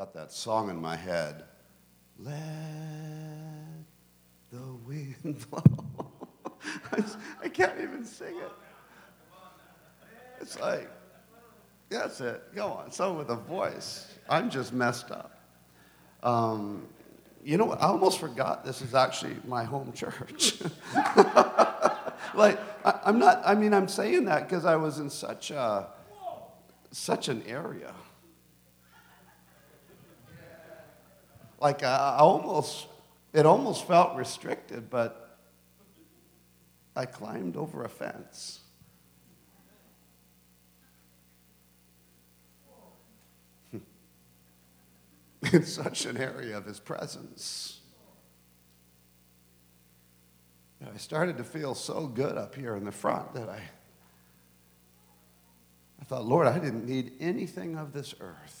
got that song in my head. Let the wind blow. I can't even sing it. It's like, that's it. Go on. Someone with a voice. I'm just messed up. Um, you know what? I almost forgot this is actually my home church. like, I, am not, I mean, I'm saying that because I was in such a, such an area. Like, I, almost, it almost felt restricted, but I climbed over a fence. in such an area of his presence. I started to feel so good up here in the front that I, I thought, Lord, I didn't need anything of this earth.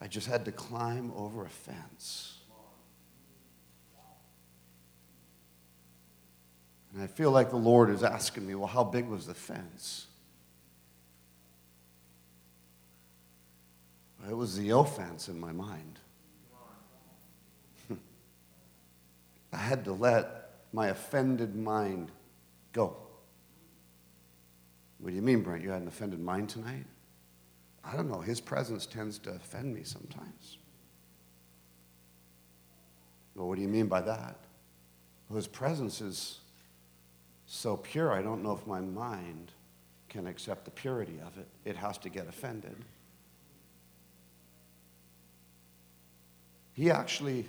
I just had to climb over a fence. And I feel like the Lord is asking me, well, how big was the fence? It was the offense in my mind. I had to let my offended mind go. What do you mean, Brent? You had an offended mind tonight? I don't know. His presence tends to offend me sometimes. Well, what do you mean by that? Well, his presence is so pure, I don't know if my mind can accept the purity of it. It has to get offended. He actually,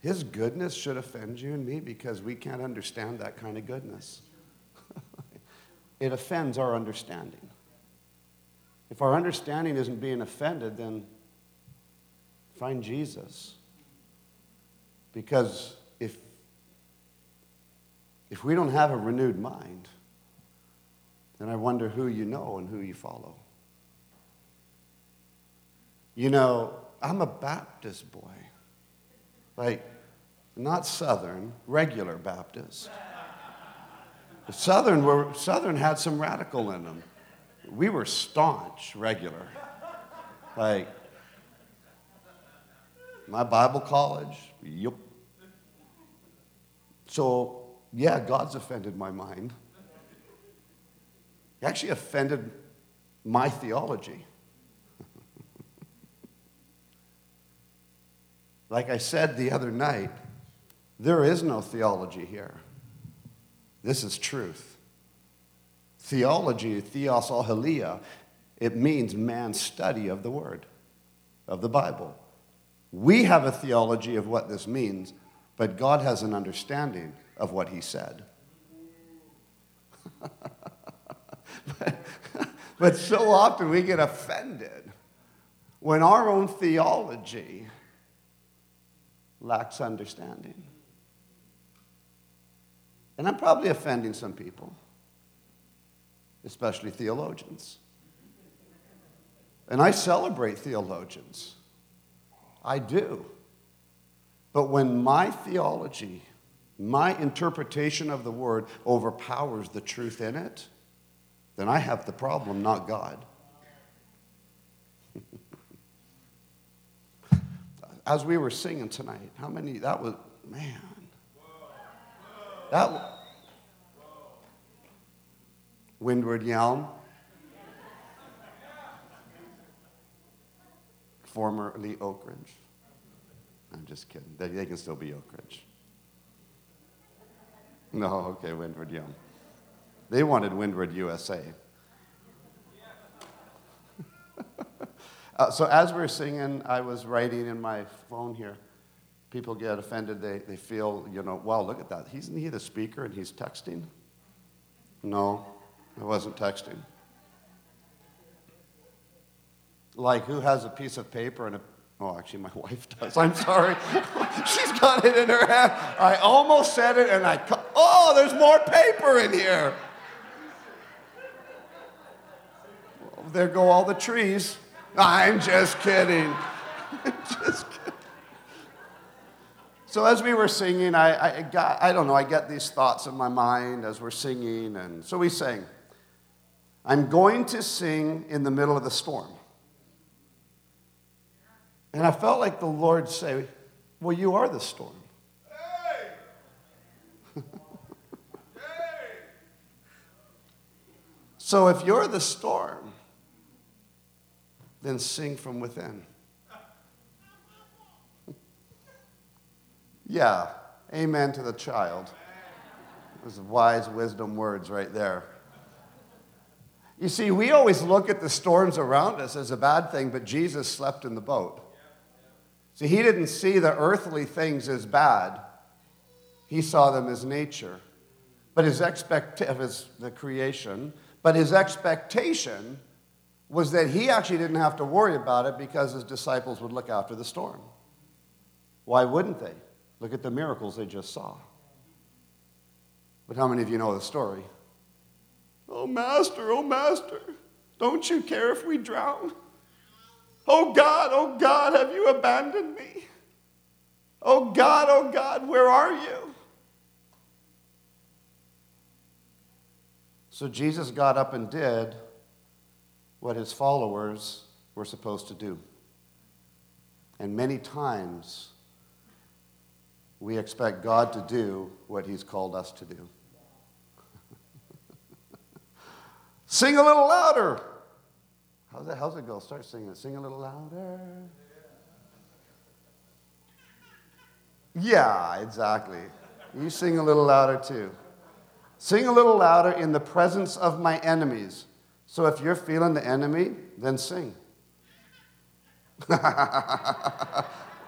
his goodness should offend you and me because we can't understand that kind of goodness. it offends our understanding. If our understanding isn't being offended, then find Jesus. Because if, if we don't have a renewed mind, then I wonder who you know and who you follow. You know, I'm a Baptist boy. Like, not Southern, regular Baptist. Southern, were, Southern had some radical in them. We were staunch, regular. Like, my Bible college, yep. So, yeah, God's offended my mind. He actually offended my theology. Like I said the other night, there is no theology here. This is truth. Theology, theos alhelia, it means man's study of the Word, of the Bible. We have a theology of what this means, but God has an understanding of what He said. but, but so often we get offended when our own theology lacks understanding. And I'm probably offending some people, especially theologians. And I celebrate theologians. I do. But when my theology, my interpretation of the word overpowers the truth in it, then I have the problem, not God. as we were singing tonight, how many, that was, man. That, Windward Yelm, formerly Oak Ridge. I'm just kidding. They, they can still be Oak Ridge. No, okay, Windward Yelm. They wanted Windward USA. Uh, so as we are singing, I was writing in my phone here. People get offended. They, they feel, you know, wow, look at that. Isn't he the speaker and he's texting? No, I wasn't texting. Like, who has a piece of paper and a Oh, actually, my wife does. I'm sorry. She's got it in her hand. I almost said it, and I. Oh, there's more paper in here. Well, there go all the trees. I'm just kidding. just kidding. So as we were singing, I, I got, I don't know, I get these thoughts in my mind as we're singing. And so we sang, I'm going to sing in the middle of the storm. And I felt like the Lord say, Well, you are the storm. so if you're the storm, then sing from within. yeah, amen to the child. Those wise wisdom words right there. You see, we always look at the storms around us as a bad thing, but Jesus slept in the boat. See, he didn't see the earthly things as bad, he saw them as nature. But his expect of his, the creation, but his expectation was that he actually didn't have to worry about it because his disciples would look after the storm. Why wouldn't they? Look at the miracles they just saw. But how many of you know the story? Oh, Master, oh, Master, don't you care if we drown? Oh, God, oh, God, have you abandoned me? Oh, God, oh, God, where are you? So Jesus got up and did what his followers were supposed to do. And many times, we expect God to do what he's called us to do. Sing a little louder. How's how's it go? Start singing. Sing a little louder. Yeah, exactly. You sing a little louder too. Sing a little louder in the presence of my enemies. So if you're feeling the enemy, then sing.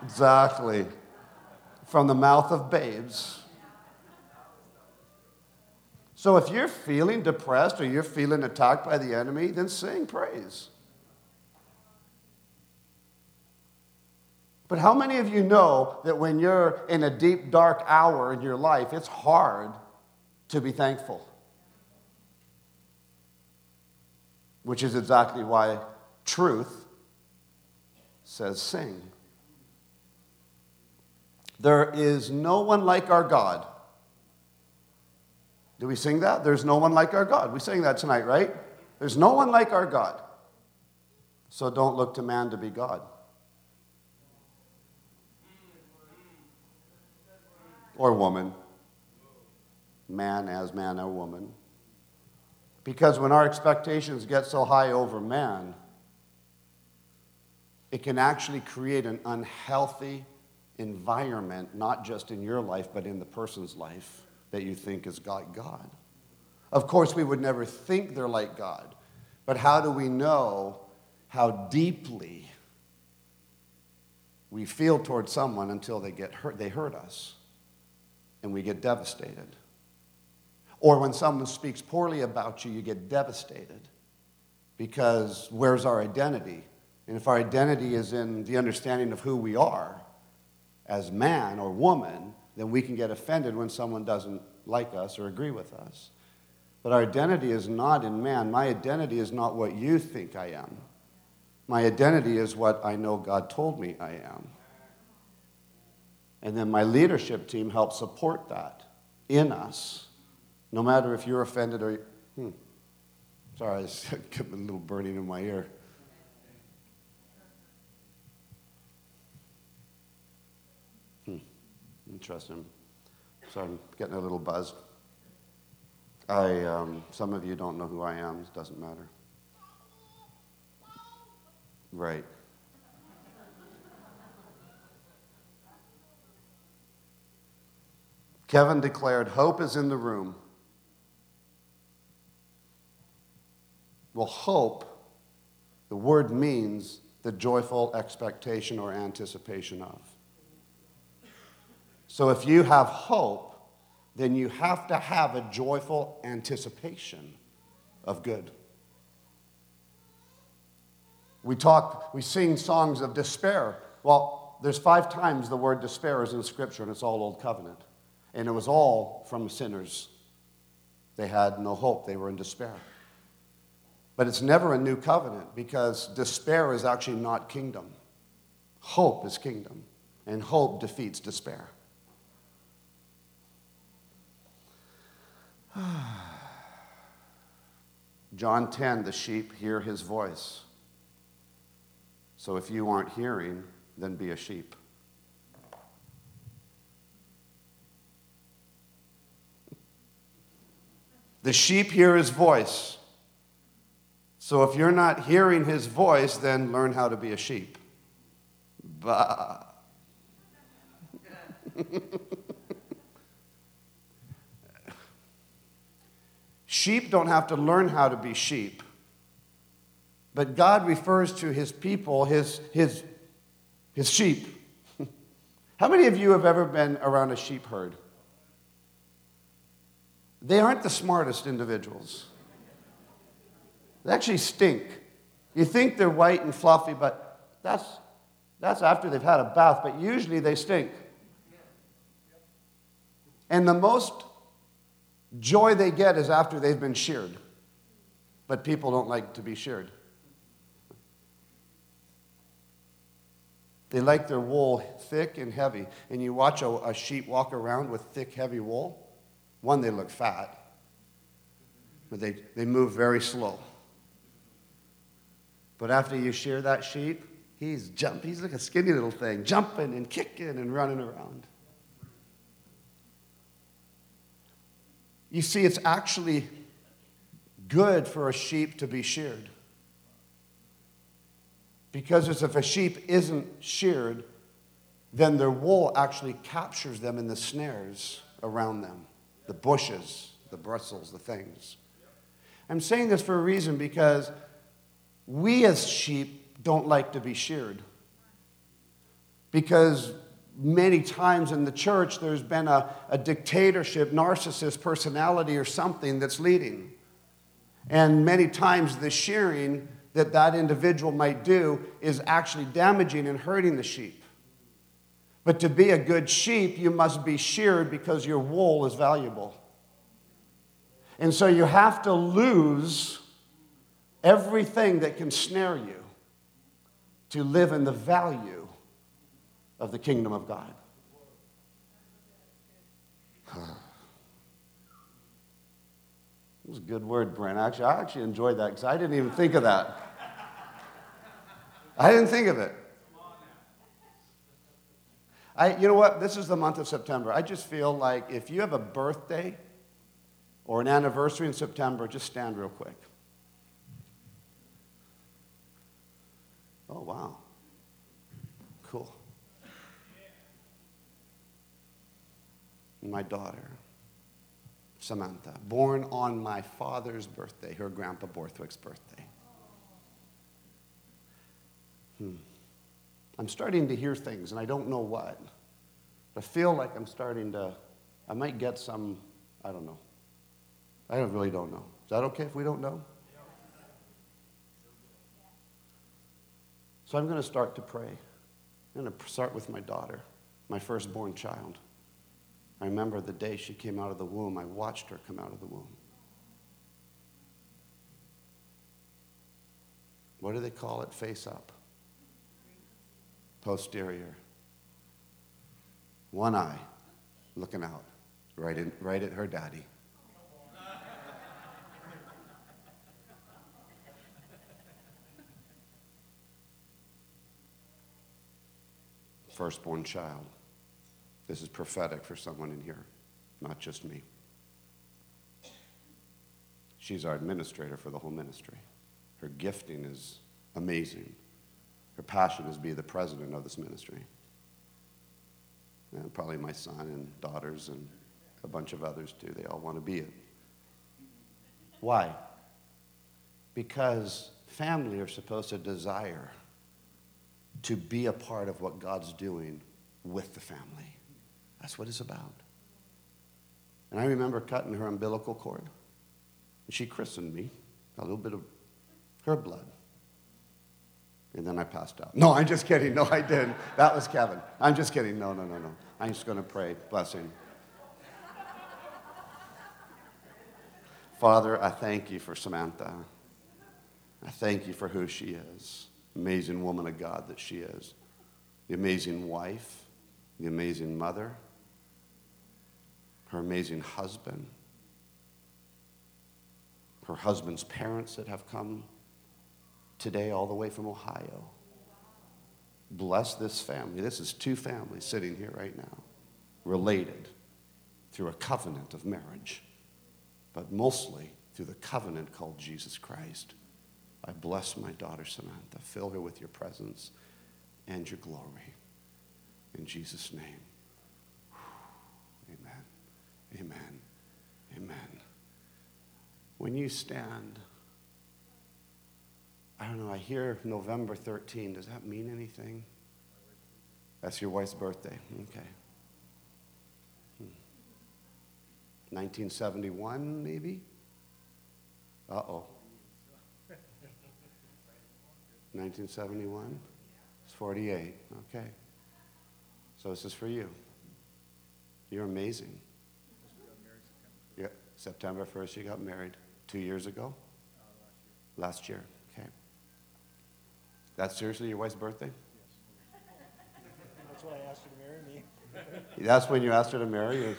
exactly. From the mouth of babes. So if you're feeling depressed or you're feeling attacked by the enemy, then sing praise. But how many of you know that when you're in a deep, dark hour in your life, it's hard to be thankful? which is exactly why truth says sing. There is no one like our God. Do we sing that? There's no one like our God. We sang that tonight, right? There's no one like our God. So don't look to man to be God. Or woman. Man as man or woman. Because when our expectations get so high over man, it can actually create an unhealthy environment, not just in your life, but in the person's life that you think is like God. Of course, we would never think they're like God, but how do we know how deeply we feel towards someone until they get hurt, they hurt us, and we get devastated? Or when someone speaks poorly about you, you get devastated because where's our identity? And if our identity is in the understanding of who we are as man or woman, then we can get offended when someone doesn't like us or agree with us. But our identity is not in man. My identity is not what you think I am. My identity is what I know God told me I am. And then my leadership team helps support that in us no matter if you're offended or. Hmm. Sorry, I got a little burning in my ear. Hmm. Interesting. So I'm getting a little buzzed. I, um, some of you don't know who I am. It doesn't matter. Right. Kevin declared, Hope is in the room. Well, hope, the word means the joyful expectation or anticipation of. So if you have hope, then you have to have a joyful anticipation of good. We talk, we sing songs of despair. Well, there's five times the word despair is in Scripture, and it's all Old Covenant. And it was all from sinners. They had no hope, they were in despair. But it's never a new covenant because despair is actually not kingdom. Hope is kingdom, and hope defeats despair. John 10, the sheep hear his voice. So if you aren't hearing, then be a sheep. The sheep hear his voice. So if you're not hearing his voice, then learn how to be a sheep. Bah. sheep don't have to learn how to be sheep. But God refers to his people, his, his, his sheep. How many of you have ever been around a sheep herd? They aren't the smartest individuals. They actually stink. You think they're white and fluffy, but that's, that's after they've had a bath, but usually they stink. And the most joy they get is after they've been sheared. But people don't like to be sheared. They like their wool thick and heavy. And you watch a, a sheep walk around with thick, heavy wool. One, they look fat, but they, they move very slow. But after you shear that sheep, he's jump, he's like a skinny little thing, jumping and kicking and running around. You see, it's actually good for a sheep to be sheared. Because if a sheep isn't sheared, then their wool actually captures them in the snares around them the bushes, the bristles, the things. I'm saying this for a reason because we as sheep don't like to be sheared. Because many times in the church there's been a, a dictatorship, narcissist personality, or something that's leading. And many times the shearing that that individual might do is actually damaging and hurting the sheep. But to be a good sheep, you must be sheared because your wool is valuable. And so you have to lose everything that can snare you to live in the value of the kingdom of God. It was a good word, Brent. Actually, I actually enjoyed that because I didn't even think of that. I didn't think of it. I, you know what? This is the month of September. I just feel like if you have a birthday or an anniversary in September, just stand real quick. Oh, wow. Cool. My daughter, Samantha, born on my father's birthday, her grandpa Borthwick's birthday. Hmm. I'm starting to hear things, and I don't know what. I feel like I'm starting to, I might get some, I don't know. I really don't know. Is that okay if we don't know? So I'm going to start to pray. I'm going to start with my daughter, my firstborn child. I remember the day she came out of the womb, I watched her come out of the womb. What do they call it? Face up posterior. One eye looking out, right, in, right at her daddy. Firstborn child. This is prophetic for someone in here, not just me. She's our administrator for the whole ministry. Her gifting is amazing. Her passion is to be the president of this ministry. And probably my son and daughters and a bunch of others too. They all want to be it. Why? Because family are supposed to desire to be a part of what God's doing with the family. That's what it's about. And I remember cutting her umbilical cord. And she christened me, a little bit of her blood. And then I passed out. No, I'm just kidding. No, I didn't. That was Kevin. I'm just kidding. No, no, no, no. I'm just going to pray. Blessing. Father, I thank you for Samantha. I thank you for who she is. Amazing woman of God that she is. The amazing wife, the amazing mother, her amazing husband, her husband's parents that have come today all the way from Ohio. Bless this family. This is two families sitting here right now, related through a covenant of marriage, but mostly through the covenant called Jesus Christ. I bless my daughter Samantha. Fill her with your presence and your glory. In Jesus' name. Amen. Amen. When you stand, I don't know, I hear November 13. Does that mean anything? That's your wife's birthday. Okay. 1971, hmm. maybe? Uh oh. 1971? It's 48. Okay. So this is for you. You're amazing. September 1st, you got married. Two years ago? last year. Last year, okay. That's seriously your wife's birthday? Yes. That's why I asked her to marry me. That's when you asked her to marry you?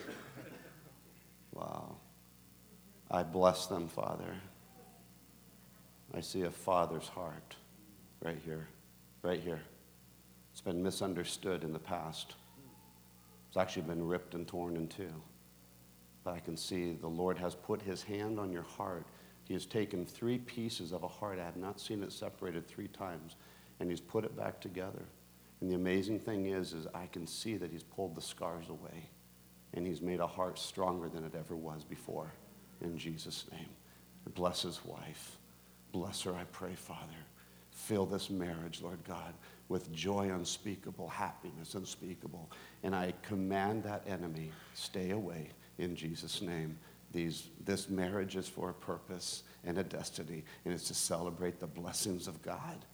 Wow. I bless them, Father. I see a father's heart right here, right here. It's been misunderstood in the past. It's actually been ripped and torn in two. I can see the Lord has put his hand on your heart. He has taken three pieces of a heart. I have not seen it separated three times. And he's put it back together. And the amazing thing is, is I can see that he's pulled the scars away. And he's made a heart stronger than it ever was before. In Jesus' name. Bless his wife. Bless her, I pray, Father. Fill this marriage, Lord God, with joy unspeakable, happiness unspeakable. And I command that enemy, stay away in Jesus' name. These, this marriage is for a purpose and a destiny, and it's to celebrate the blessings of God.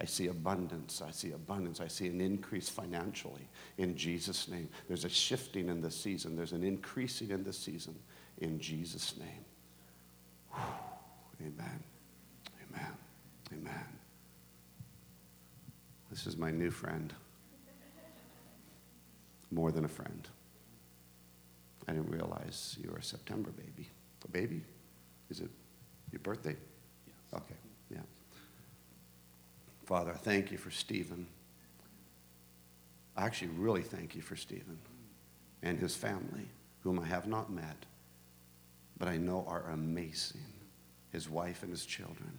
I see abundance. I see abundance. I see an increase financially in Jesus' name. There's a shifting in this season, there's an increasing in this season in Jesus' name. Whew. Amen. Amen. Amen. This is my new friend. More than a friend. I didn't realize you were a September baby. A baby? Is it your birthday? Yes. Okay, yeah. Father, I thank you for Stephen. I actually really thank you for Stephen and his family, whom I have not met, but I know are amazing, his wife and his children.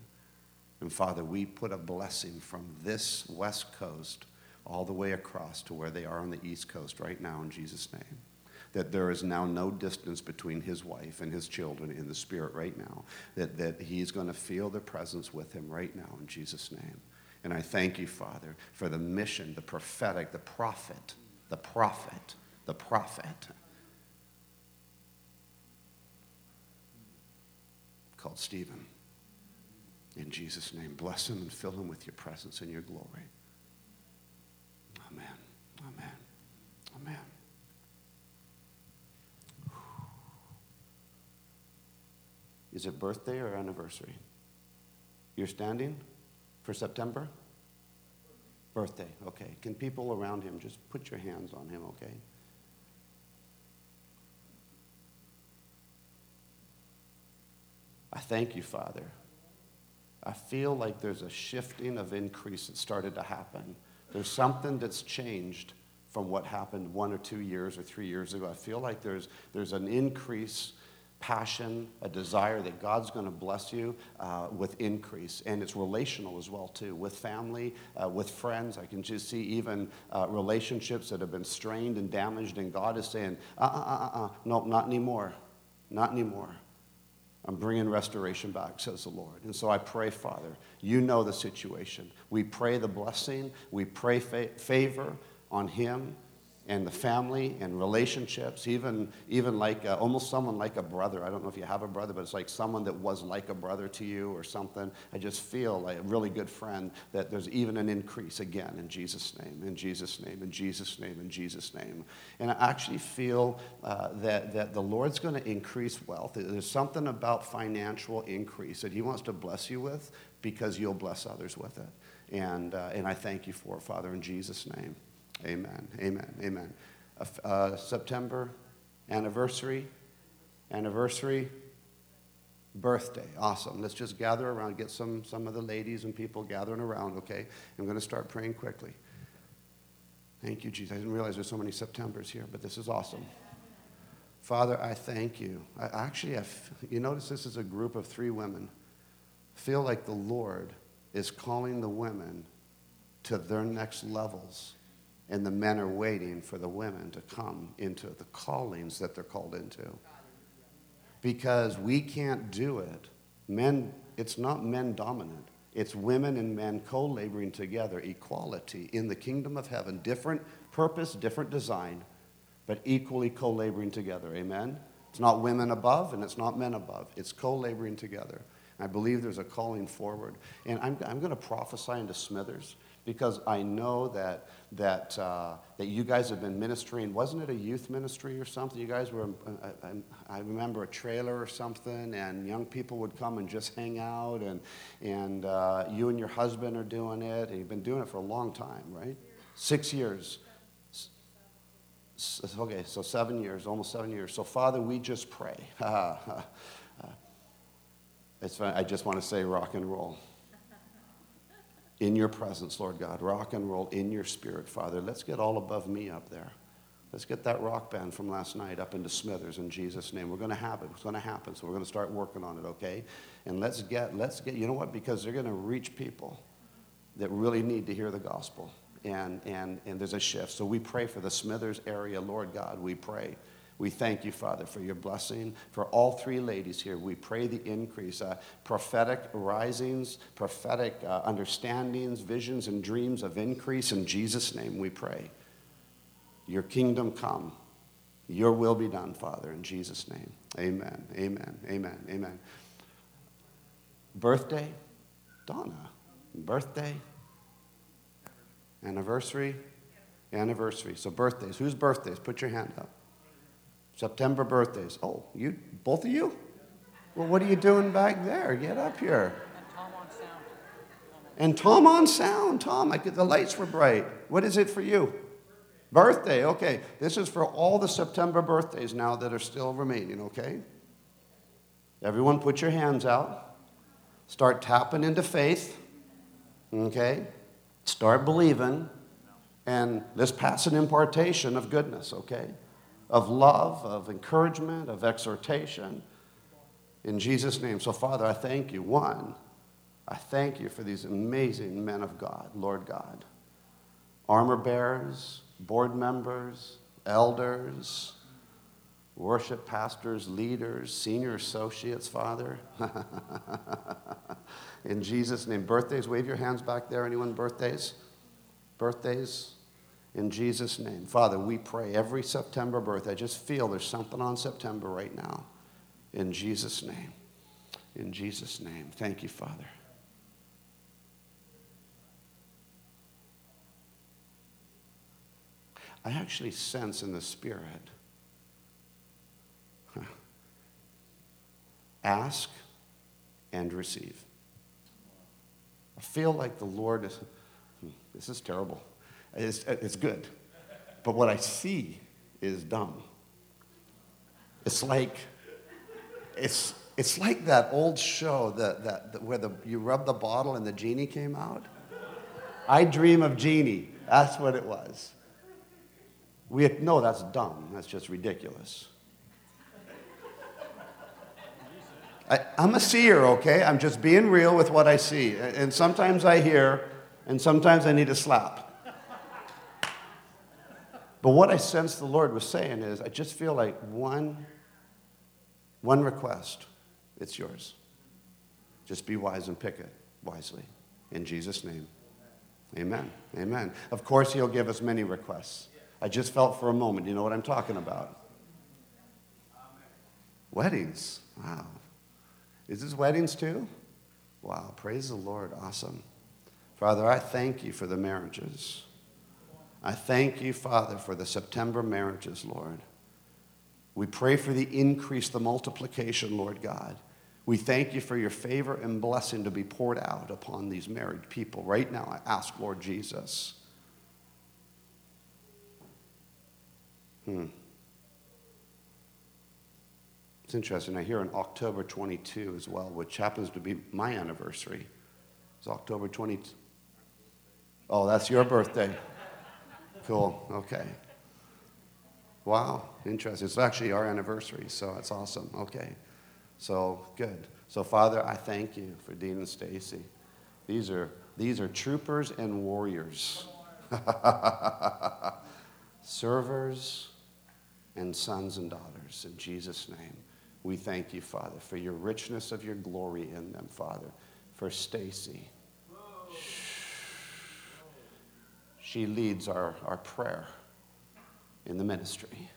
And Father, we put a blessing from this west coast all the way across to where they are on the east coast right now in Jesus' name. That there is now no distance between his wife and his children in the spirit right now. That, that he's going to feel the presence with him right now in Jesus' name. And I thank you, Father, for the mission, the prophetic, the prophet, the prophet, the prophet called Stephen. In Jesus' name, bless him and fill him with your presence and your glory. Amen. Amen. Amen. Is it birthday or anniversary? You're standing for September? Birthday, okay. Can people around him just put your hands on him, okay? I thank you, Father I feel like there's a shifting of increase that started to happen. There's something that's changed from what happened one or two years or three years ago. I feel like there's, there's an increase passion, a desire that God's going to bless you uh, with increase. And it's relational as well, too, with family, uh, with friends. I can just see even uh, relationships that have been strained and damaged, and God is saying, uh uh uh uh, uh no, not anymore. Not anymore. I'm bringing restoration back, says the Lord. And so I pray, Father, you know the situation. We pray the blessing, we pray fa- favor on him and the family and relationships, even, even like a, almost someone like a brother. I don't know if you have a brother, but it's like someone that was like a brother to you or something. I just feel like a really good friend that there's even an increase again in Jesus' name, in Jesus' name, in Jesus' name, in Jesus' name. And I actually feel uh, that, that the Lord's going to increase wealth. There's something about financial increase that He wants to bless you with because you'll bless others with it. And, uh, and I thank you for it, Father, in Jesus' name. Amen. Amen. Amen. Uh, uh, September anniversary. Anniversary. Birthday. Awesome. Let's just gather around, get some, some of the ladies and people gathering around, okay? I'm going to start praying quickly. Thank you, Jesus. I didn't realize there's so many Septembers here, but this is awesome. Father, I thank you. I actually, have, you notice this is a group of three women. Feel like the Lord is calling the women to their next levels, and the men are waiting for the women to come into the callings that they're called into. Because we can't do it. Men, it's not men dominant. It's women and men co laboring together, equality in the kingdom of heaven, different purpose, different design, but equally co laboring together. Amen? It's not women above and it's not men above. It's co laboring together. I believe there's a calling forward. And I'm, I'm going to prophesy into Smithers because I know that, that, uh, that you guys have been ministering. Wasn't it a youth ministry or something? You guys were, I, I, I, remember a trailer or something, and young people would come and just hang out, and, and uh, you and your husband are doing it, and you've been doing it for a long time, right? Six years. Okay, so seven years, almost seven years. So, Father, we just pray. Uh, it's, I just want to say rock and roll. In your presence, Lord God, rock and roll in your spirit, Father. Let's get all above me up there. Let's get that rock band from last night up into Smithers in Jesus' name. We're going to have it. It's going to happen. So we're going to start working on it, okay? And let's get, let's get, you know what? Because they're going to reach people that really need to hear the gospel. And, and, and there's a shift. So we pray for the Smithers area, Lord God. We pray we thank you, Father, for your blessing. For all three ladies here, we pray the increase, uh, prophetic risings, prophetic uh, understandings, visions, and dreams of increase. In Jesus' name we pray. Your kingdom come. Your will be done, Father, in Jesus' name. Amen. Amen. Amen. Amen. Birthday, Donna. Birthday, anniversary, anniversary. So birthdays. Whose birthdays? Put your hand up. September birthdays. Oh, you, both of you? Well, what are you doing back there? Get up here. And Tom on sound. And Tom, on sound, Tom, I get the lights were bright. What is it for you? Birthday, okay. This is for all the September birthdays now that are still remaining, okay? Everyone put your hands out. Start tapping into faith, okay? Start believing, and let's pass an impartation of goodness, okay? Of love, of encouragement, of exhortation. In Jesus' name. So, Father, I thank you. One, I thank you for these amazing men of God, Lord God. Armor bearers, board members, elders, worship pastors, leaders, senior associates, Father. In Jesus' name. Birthdays, wave your hands back there. Anyone birthdays? Birthdays? In Jesus' name. Father, we pray every September birth. I just feel there's something on September right now. In Jesus' name. In Jesus' name. Thank you, Father. I actually sense in the Spirit ask and receive. I feel like the Lord is, hmm, this is terrible. It's, good. But what I see is dumb. It's like, it's, it's like that old show that, that, that where the, you rub the bottle and the genie came out. I dream of Jeannie. That's what it was. We no, that's dumb. That's just ridiculous. I, I'm a seer, okay? I'm just being real with what I see. And sometimes I hear, and sometimes I need a slap. But what I sense the Lord was saying is, I just feel like one, one request, it's yours. Just be wise and pick it wisely. In Jesus' name. Amen. Amen. Of course, He'll give us many requests. I just felt for a moment, you know what I'm talking about? Weddings. Wow. Is this weddings too? Wow. Praise the Lord. Awesome. Father, I thank you for the marriages. I thank you, Father, for the September marriages, Lord. We pray for the increase, the multiplication, Lord God. We thank you for your favor and blessing to be poured out upon these married people. Right now, I ask, Lord Jesus. Hmm. It's interesting. I hear on October 22 as well, which happens to be my anniversary. It's October 22. Oh, that's your birthday. Cool. Okay. Wow. Interesting. It's actually our anniversary, so that's awesome. Okay. So good. So Father, I thank you for Dean and Stacy. These are these are troopers and warriors. Servers and sons and daughters in Jesus' name. We thank you, Father, for your richness of your glory in them, Father. For Stacy. She leads our, our prayer in the ministry.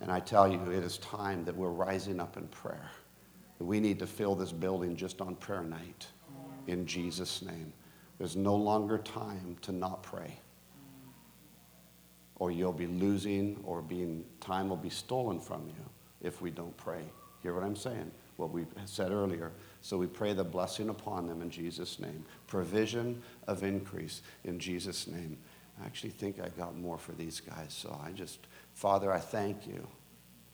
And I tell you, it is time that we're rising up in prayer. We need to fill this building just on prayer night in Jesus' name. There's no longer time to not pray. Or you'll be losing, or being, time will be stolen from you if we don't pray. Hear what I'm saying? What we said earlier. So we pray the blessing upon them in Jesus' name. Provision of increase in Jesus' name. I actually think I got more for these guys. So I just, Father, I thank you.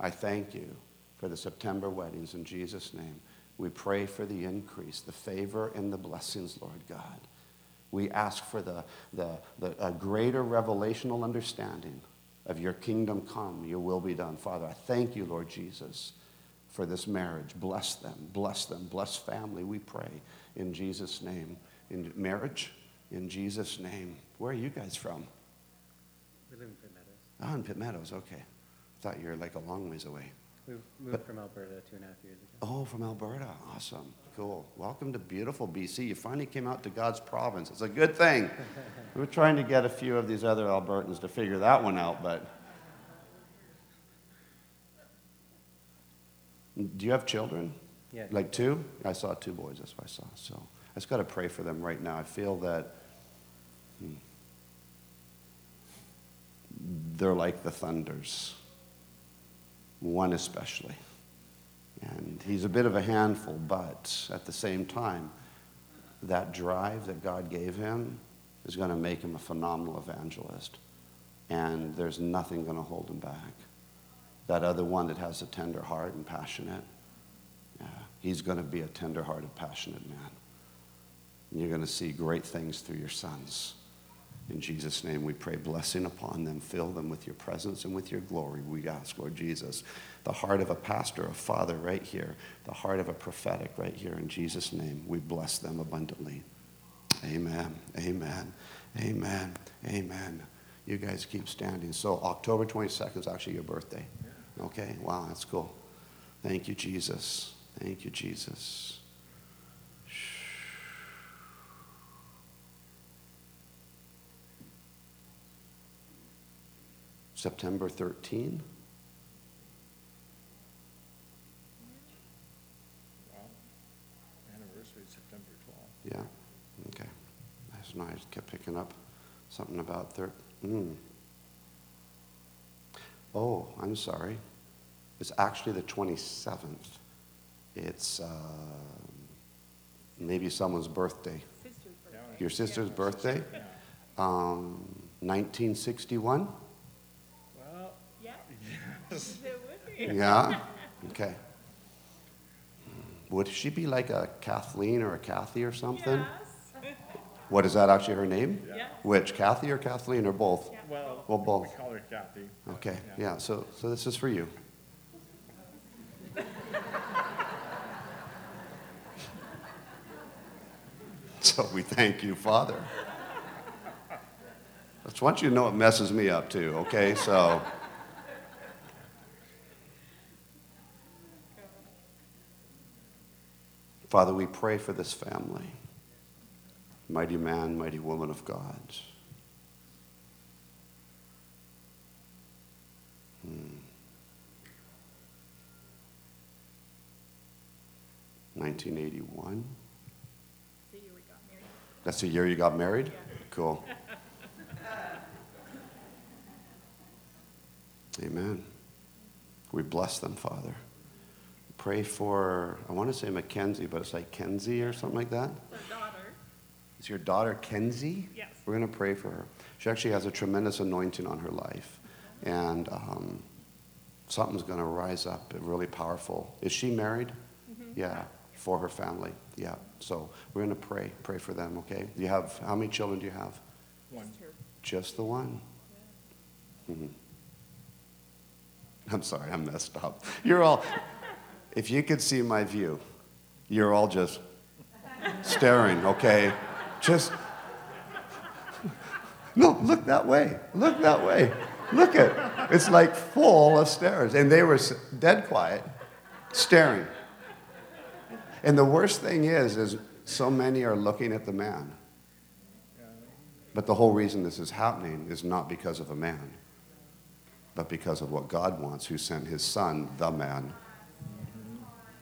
I thank you for the September weddings in Jesus' name. We pray for the increase, the favor, and the blessings, Lord God. We ask for the, the, the a greater revelational understanding of your kingdom come, your will be done. Father, I thank you, Lord Jesus, for this marriage. Bless them, bless them, bless family, we pray in Jesus' name. In marriage, in Jesus' name. Where are you guys from? We live in Pitt Meadows. Oh, in Pitt Meadows, okay. I thought you were like a long ways away. We moved But- from Alberta two and a half years ago. Oh, from Alberta. Awesome. Cool. Welcome to beautiful BC. You finally came out to God's province. It's a good thing. we were trying to get a few of these other Albertans to figure that one out, but. Do you have children? Yeah. Like two? I saw two boys. That's what I saw. So I just got to pray for them right now. I feel that hmm, they're like the thunders, one especially. And he's a bit of a handful, but at the same time, that drive that God gave him is going to make him a phenomenal evangelist. And there's nothing going to hold him back. That other one that has a tender heart and passionate, yeah, he's going to be a tender hearted, passionate man. And you're going to see great things through your sons. In Jesus' name, we pray blessing upon them. Fill them with your presence and with your glory. We ask, Lord Jesus, the heart of a pastor, a father right here, the heart of a prophetic right here. In Jesus' name, we bless them abundantly. Amen. Amen. Amen. Amen. You guys keep standing. So, October 22nd is actually your birthday. Okay? Wow, that's cool. Thank you, Jesus. Thank you, Jesus. September 13. Wow. Anniversary, September twelfth. Yeah, okay. That's nice. Kept picking up something about thir- mm. Oh, I'm sorry. It's actually the 27th. It's uh, maybe someone's birthday. Sister's birthday. Your sister's Yeah. birthday? Yeah. Um, 1961? Well, Yeah, yes. it would be. Yeah? Okay. Would she be like a Kathleen or a Kathy or something? Yes. What is that actually her name? Yeah. Which, Kathy or Kathleen or both? Yeah. Well, Well, both. we call her Kathy. but, Okay, yeah, so, so this is for you. So we thank you, Father. I just want you to know it messes me up too, okay? So. Father, we pray for this family. Mighty man, mighty woman of God. Hmm. 1981. The year we got married. That's the year you got married? Cool. Amen. We bless them, Father. Pray for, I want to say Mackenzie, but it's like Kenzie or something like that. Daughter. Is your daughter Kenzie? Yes. We're going to pray for her. She actually has a tremendous anointing on her life. And um, something's going to rise up really powerful. Is she married? Yeah, for her family. Yeah. So we're going to pray. Pray for them, okay? You have, how many children do you have? One. Just the one? Mhm. I'm sorry, I'm messed up. You're all, if you could see my view, you're all just staring, okay? Just, no, look that way. Look that way. Look it. It's like full of stares. And they were dead quiet, staring. And the worst thing is, is so many are looking at the man. But the whole reason this is happening is not because of a man, but because of what God wants, who sent his son, the man.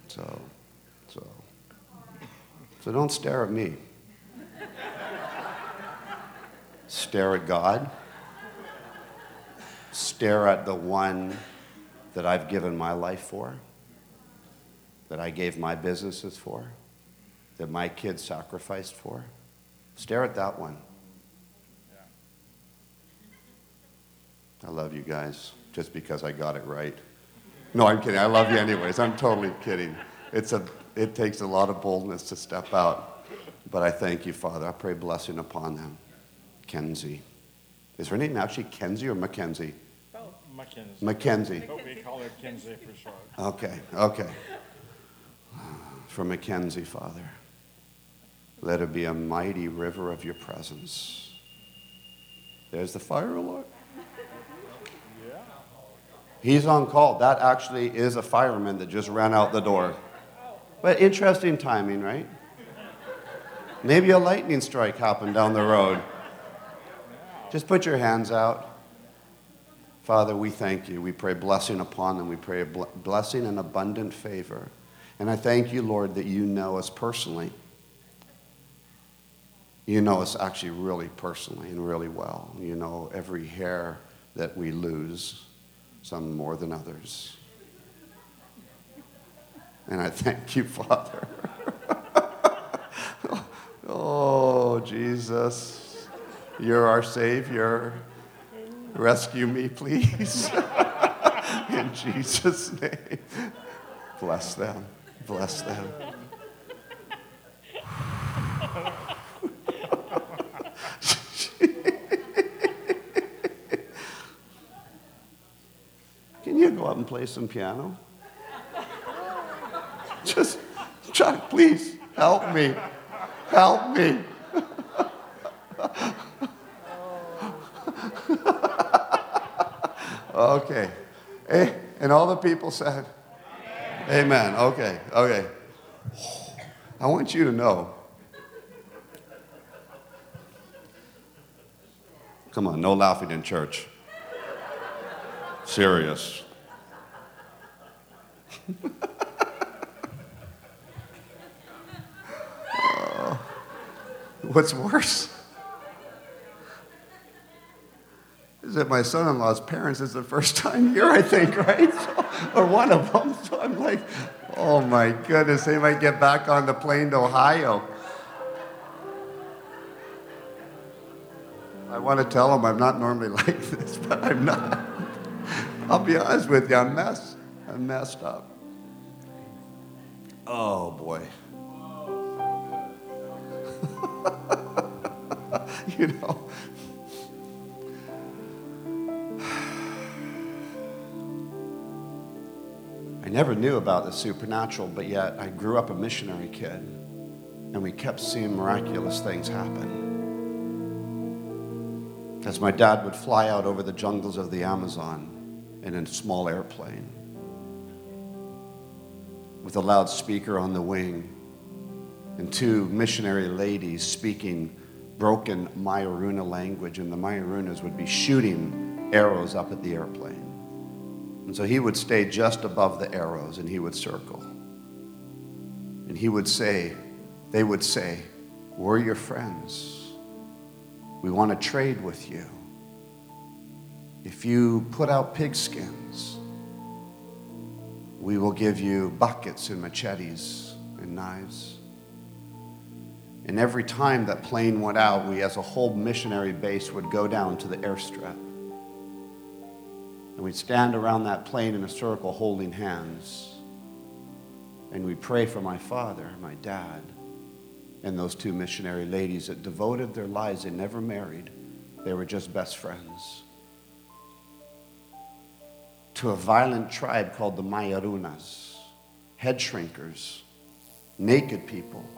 So, so, so don't stare at me. Stare at God. Stare at the one that I've given my life for, that I gave my businesses for, that my kids sacrificed for. Stare at that one. I love you guys just because I got it right. No, I'm kidding. I love you anyways. I'm totally kidding. It's a, it takes a lot of boldness to step out. But I thank you, Father. I pray blessing upon them. Kenzie. Is her name actually Kenzie or Mackenzie? Mackenzie. Mackenzie. But we call her Kinsey for short. Okay, okay. For Mackenzie, Father, let it be a mighty river of your presence. There's the fire alarm. He's on call. That actually is a fireman that just ran out the door. But interesting timing, right? Maybe a lightning strike happened down the road. Just put your hands out. Father, we thank you. We pray blessing upon them. We pray a bl- blessing and abundant favor. And I thank you, Lord, that you know us personally. You know us actually really personally and really well. You know every hair that we lose, some more than others. And I thank you, Father. oh, Jesus, you're our Savior. Rescue me, please. In Jesus' name. Bless them. Bless them. Can you go up and play some piano? Just, Chuck, please help me. Help me. Okay. Eh, And all the people said, Amen. Okay, okay. I want you to know. Come on, no laughing in church. Serious. Uh, what's worse? Is that my son-in-law's parents is the first time here, I think, right? So, or one of them. So I'm like, oh my goodness, they might get back on the plane to Ohio. I want to tell them I'm not normally like this, but I'm not. I'll be honest with you, I'm messed. I'm messed up. Oh boy. you know. I never knew about the supernatural, but yet I grew up a missionary kid, and we kept seeing miraculous things happen. As my dad would fly out over the jungles of the Amazon in a small airplane with a loudspeaker on the wing, and two missionary ladies speaking broken Mayaruna language, and the Mayarunas would be shooting arrows up at the airplane. And so he would stay just above the arrows and he would circle. And he would say, they would say, We're your friends. We want to trade with you. If you put out pigskins, we will give you buckets and machetes and knives. And every time that plane went out, we, as a whole missionary base, would go down to the airstrip And we'd stand around that plane in a circle holding hands. And we'd pray for my father, my dad, and those two missionary ladies that devoted their lives. They never married, they were just best friends. To a violent tribe called the Mayarunas, head shrinkers, naked people.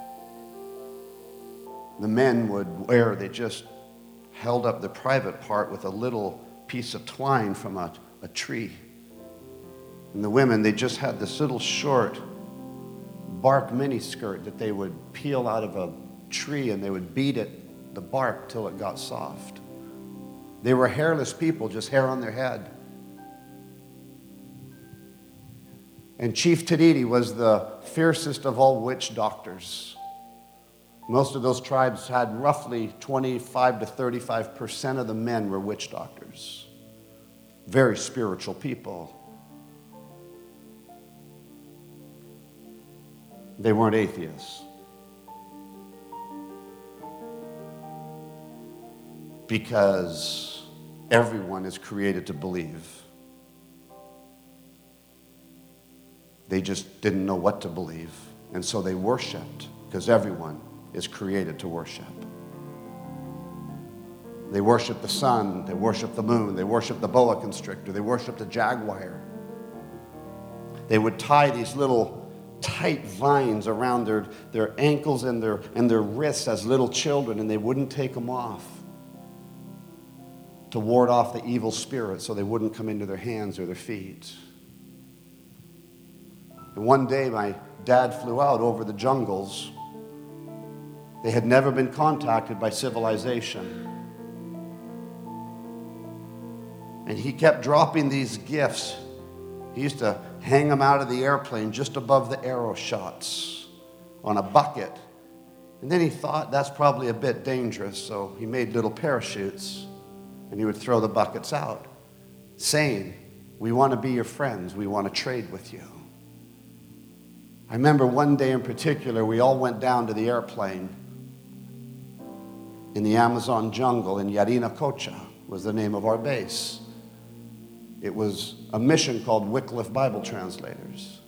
The men would wear, they just held up the private part with a little piece of twine from a, a tree. And the women, they just had this little short bark miniskirt that they would peel out of a tree and they would beat it, the bark, till it got soft. They were hairless people, just hair on their head. And Chief Tadidi was the fiercest of all witch doctors. Most of those tribes had roughly 25 to 35 percent of the men were witch doctors. Very spiritual people. They weren't atheists. Because everyone is created to believe. They just didn't know what to believe. And so they worshiped because everyone is created to worship. They worship the sun, they worship the moon, they worship the boa constrictor, they worship the jaguar. They would tie these little tight vines around their, their ankles and their, and their wrists as little children, and they wouldn't take them off to ward off the evil spirit so they wouldn't come into their hands or their feet. And one day, my dad flew out over the jungles. They had never been contacted by civilization. And he kept dropping these gifts. He used to hang them out of the airplane just above the arrow shots on a bucket. And then he thought that's probably a bit dangerous, so he made little parachutes and he would throw the buckets out, saying, We want to be your friends, we want to trade with you. I remember one day in particular, we all went down to the airplane in the Amazon jungle in Yarinacocha was the name of our base. It was a mission called Wycliffe Bible Translators.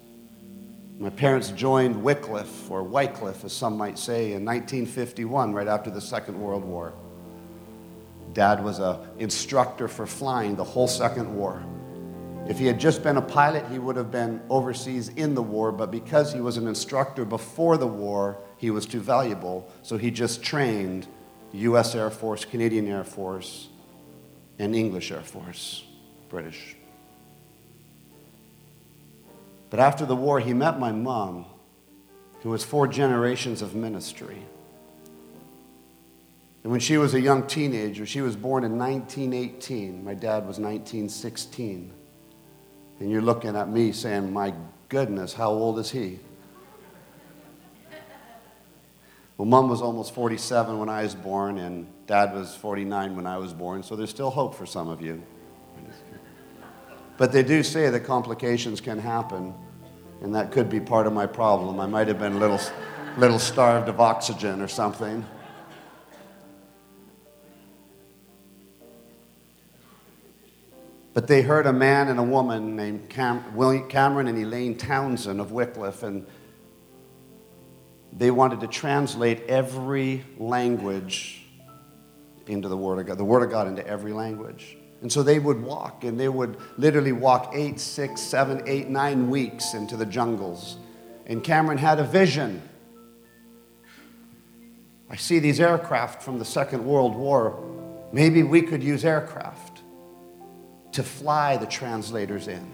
My parents joined Wycliffe, or Wycliffe as some might say, in 1951, right after the Second World War. Dad was an instructor for flying the whole Second War. If he had just been a pilot, he would have been overseas in the war, but because he was an instructor before the war, he was too valuable, so he just trained US Air Force, Canadian Air Force, and English Air Force, British. But after the war, he met my mom, who was four generations of ministry. And when she was a young teenager, she was born in 1918. My dad was 1916. And you're looking at me saying, My goodness, how old is he? Well, mom was almost 47 when I was born, and dad was 49 when I was born, so there's still hope for some of you. But they do say that complications can happen, and that could be part of my problem. I might have been a little, little starved of oxygen or something. But they heard a man and a woman named Cam- William Cameron and Elaine Townsend of Wycliffe, and they wanted to translate every language into the Word of God, the Word of God into every language. And so they would walk, and they would literally walk eight, six, seven, eight, nine weeks into the jungles. And Cameron had a vision. I see these aircraft from the Second World War. Maybe we could use aircraft to fly the translators in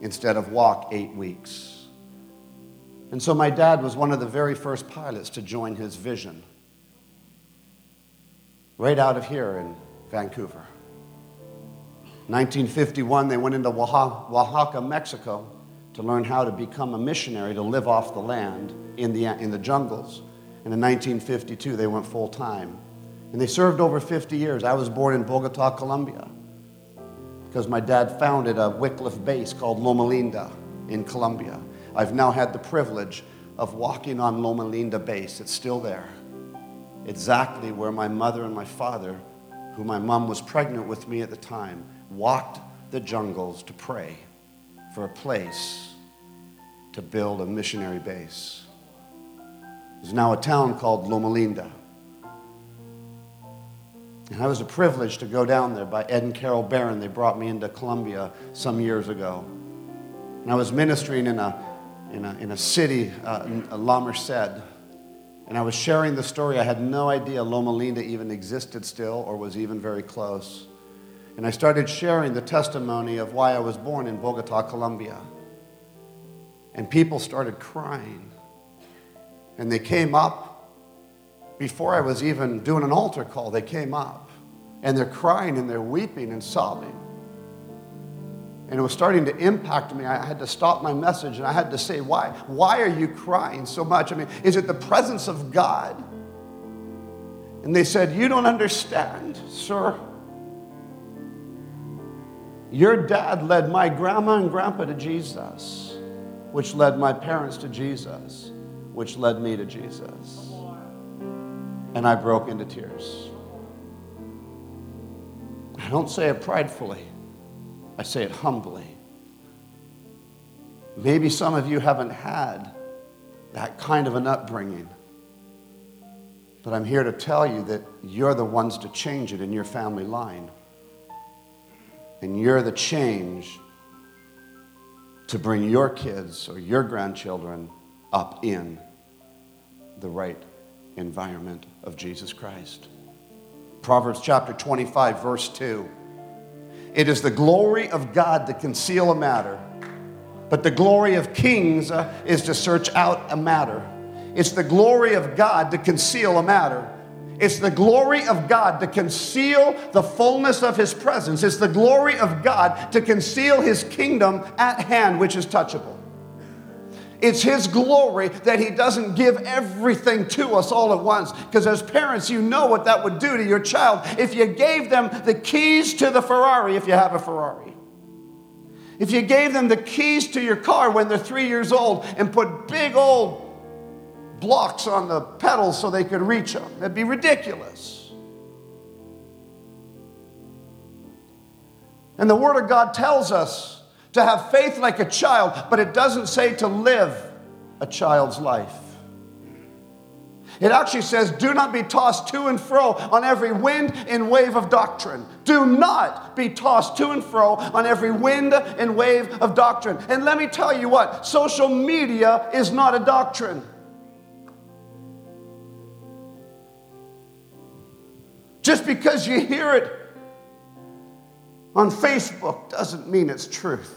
instead of walk eight weeks. And so my dad was one of the very first pilots to join his vision. Right out of here in Vancouver. 1951, they went into Oaxaca, Mexico to learn how to become a missionary to live off the land in the, in the jungles. And in 1952, they went full time. And they served over 50 years. I was born in Bogota, Colombia, because my dad founded a Wycliffe base called Loma Linda in Colombia. I've now had the privilege of walking on Loma Linda base. It's still there. Exactly where my mother and my father, who my mom was pregnant with me at the time, walked the jungles to pray for a place to build a missionary base. There's now a town called Loma Linda. And I was a privilege to go down there by Ed and Carol Barron. They brought me into Colombia some years ago. And I was ministering in a, in a, in a city, uh, in La Merced. And I was sharing the story. I had no idea Loma Linda even existed still or was even very close. And I started sharing the testimony of why I was born in Bogota, Colombia. And people started crying. And they came up before I was even doing an altar call, they came up and they're crying and they're weeping and sobbing. And it was starting to impact me. I had to stop my message and I had to say, Why? Why are you crying so much? I mean, is it the presence of God? And they said, You don't understand, sir. Your dad led my grandma and grandpa to Jesus, which led my parents to Jesus, which led me to Jesus. And I broke into tears. I don't say it pridefully, I say it humbly. Maybe some of you haven't had that kind of an upbringing. But I'm here to tell you that you're the ones to change it in your family line. And you're the change to bring your kids or your grandchildren up in the right environment of Jesus Christ. Proverbs chapter 25, verse 2. It is the glory of God to conceal a matter, but the glory of kings uh, is to search out a matter. It's the glory of God to conceal a matter. It's the glory of God to conceal the fullness of His presence. It's the glory of God to conceal His kingdom at hand, which is touchable. It's His glory that He doesn't give everything to us all at once. Because as parents, you know what that would do to your child if you gave them the keys to the Ferrari, if you have a Ferrari. If you gave them the keys to your car when they're three years old and put big old blocks on the pedals so they could reach them, that'd be ridiculous. And the Word of God tells us to have faith like a child, but it doesn't say to live a child's life. It actually says, Do not be tossed to and fro on every wind and wave of doctrine. Do not be tossed to and fro on every wind and wave of doctrine. And let me tell you what social media is not a doctrine. Just because you hear it on Facebook doesn't mean it's truth.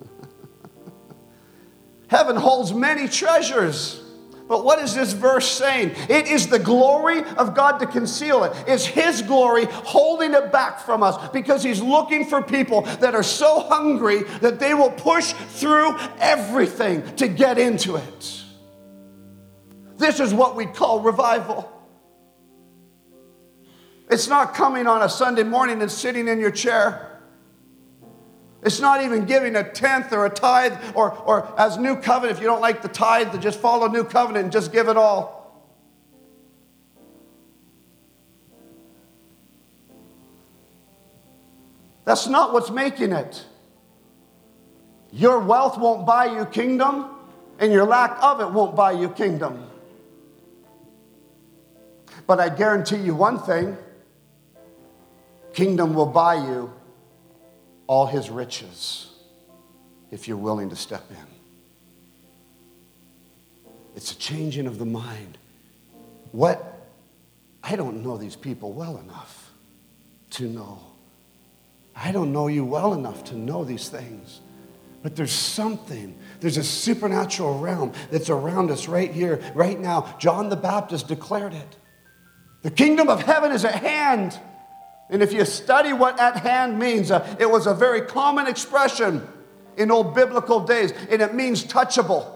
Heaven holds many treasures. But what is this verse saying? It is the glory of God to conceal it. It's His glory holding it back from us because He's looking for people that are so hungry that they will push through everything to get into it. This is what we call revival. It's not coming on a Sunday morning and sitting in your chair. It's not even giving a tenth or a tithe, or, or as new covenant, if you don't like the tithe, to just follow new covenant and just give it all. That's not what's making it. Your wealth won't buy you kingdom, and your lack of it won't buy you kingdom. But I guarantee you one thing kingdom will buy you all his riches if you're willing to step in. It's a changing of the mind. What? I don't know these people well enough to know. I don't know you well enough to know these things. But there's something, there's a supernatural realm that's around us right here, right now. John the Baptist declared it. The kingdom of heaven is at hand. And if you study what at hand means, uh, it was a very common expression in old biblical days, and it means touchable.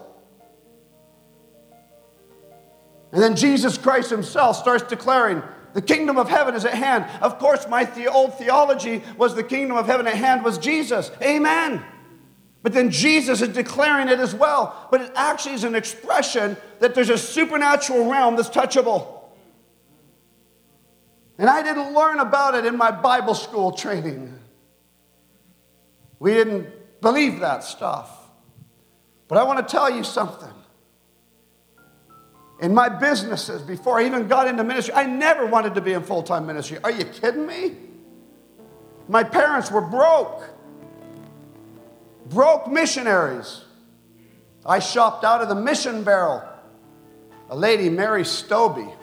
And then Jesus Christ himself starts declaring, the kingdom of heaven is at hand. Of course, my the- old theology was the kingdom of heaven at hand was Jesus. Amen. But then Jesus is declaring it as well. But it actually is an expression that there's a supernatural realm that's touchable. And I didn't learn about it in my Bible school training. We didn't believe that stuff. But I want to tell you something. In my businesses, before I even got into ministry, I never wanted to be in full time ministry. Are you kidding me? My parents were broke, broke missionaries. I shopped out of the mission barrel. A lady, Mary Stobie,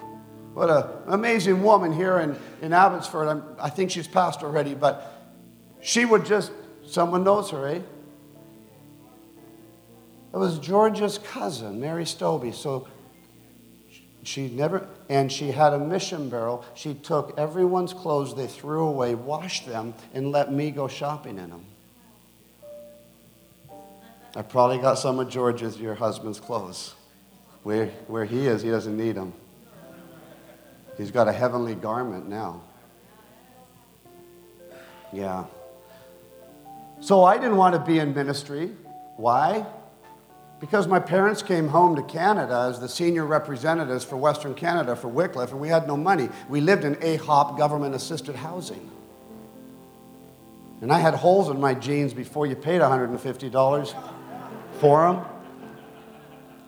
what an amazing woman here in, in Abbotsford. I'm, I think she's passed already, but she would just, someone knows her, eh? It was George's cousin, Mary Stobie. So she never, and she had a mission barrel. She took everyone's clothes they threw away, washed them, and let me go shopping in them. I probably got some of George's, your husband's clothes. Where, where he is, he doesn't need them. He's got a heavenly garment now. Yeah. So I didn't want to be in ministry. Why? Because my parents came home to Canada as the senior representatives for Western Canada for Wycliffe, and we had no money. We lived in AHOP government assisted housing. And I had holes in my jeans before you paid $150 for them.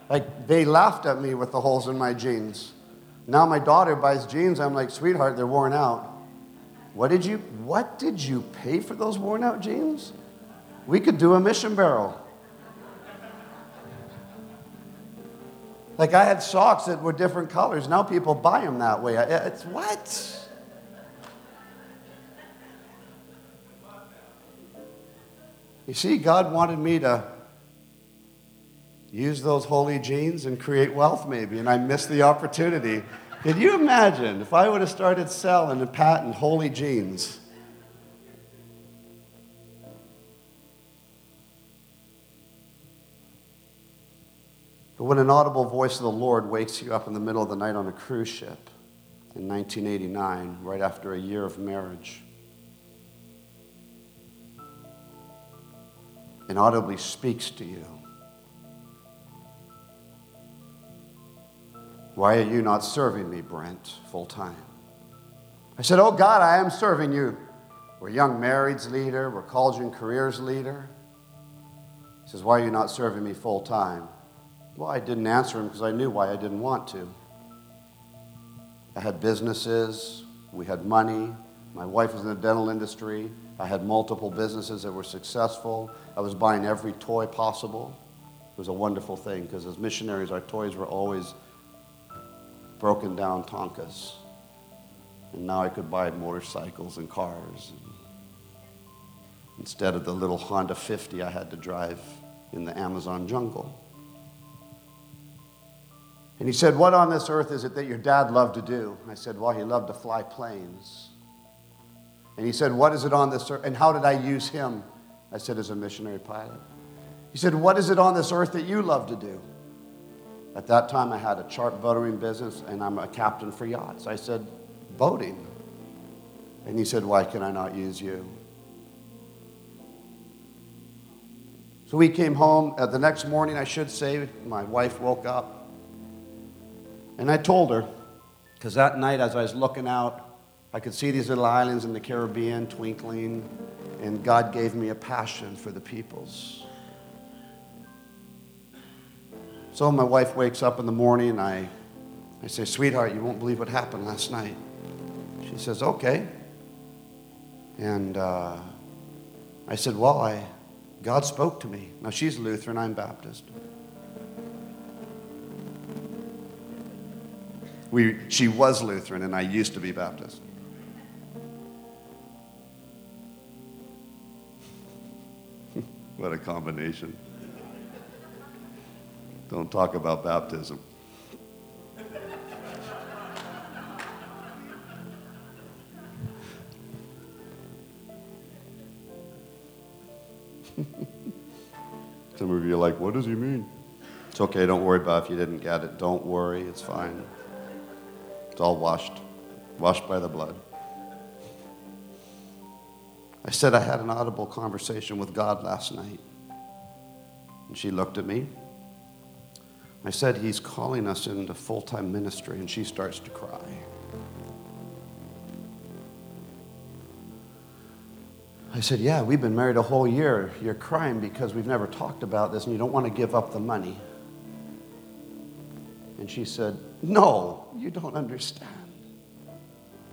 Like, they laughed at me with the holes in my jeans. Now my daughter buys jeans, I'm like, sweetheart, they're worn out. What did you, what did you pay for those worn out jeans? We could do a mission barrel. Like I had socks that were different colors. Now people buy them that way. It's what? You see, God wanted me to use those holey jeans and create wealth, maybe, and I missed the opportunity. Can you imagine if I would have started selling and patent holey jeans? But when an audible voice of the Lord wakes you up in the middle of the night on a cruise ship in 1989, right after a year of marriage, and audibly speaks to you, why are you not serving me, Brent, full time? I said, Oh God, I am serving you. We're young marrieds leader, we're college and careers leader. He says, Why are you not serving me full time? Well, I didn't answer him because I knew why I didn't want to. I had businesses, we had money, my wife was in the dental industry, I had multiple businesses that were successful. I was buying every toy possible. It was a wonderful thing because as missionaries, our toys were always broken down Tonkas. And now I could buy motorcycles and cars. Instead of the little Honda 50 I had to drive in the Amazon jungle. And he said, What on this earth is it that your dad loved to do? I said, Well, he loved to fly planes. And he said, What is it on this earth? And how did I use him? I said, As a missionary pilot. He said, What is it on this earth that you love to do? At that time, I had a chart boating business and I'm a captain for yachts. I said, Boating. And he said, Why can I not use you? So we came home. Uh, the next morning, I should say, my wife woke up and I told her, because that night as I was looking out, I could see these little islands in the Caribbean twinkling, and God gave me a passion for the peoples. So my wife wakes up in the morning, and I, I say, Sweetheart, you won't believe what happened last night. She says, Okay. And uh, I said, Well, I, God spoke to me. Now she's Lutheran, I'm Baptist. We, she was Lutheran, and I used to be Baptist. what a combination. Don't talk about baptism. Some of you are like, what does he mean? It's okay, don't worry about it if you didn't get it. Don't worry, it's fine. It's all washed, washed by the blood. I said I had an audible conversation with God last night. And she looked at me. I said, He's calling us into full time ministry. And she starts to cry. I said, Yeah, we've been married a whole year. You're crying because we've never talked about this and you don't want to give up the money. And she said, No, you don't understand.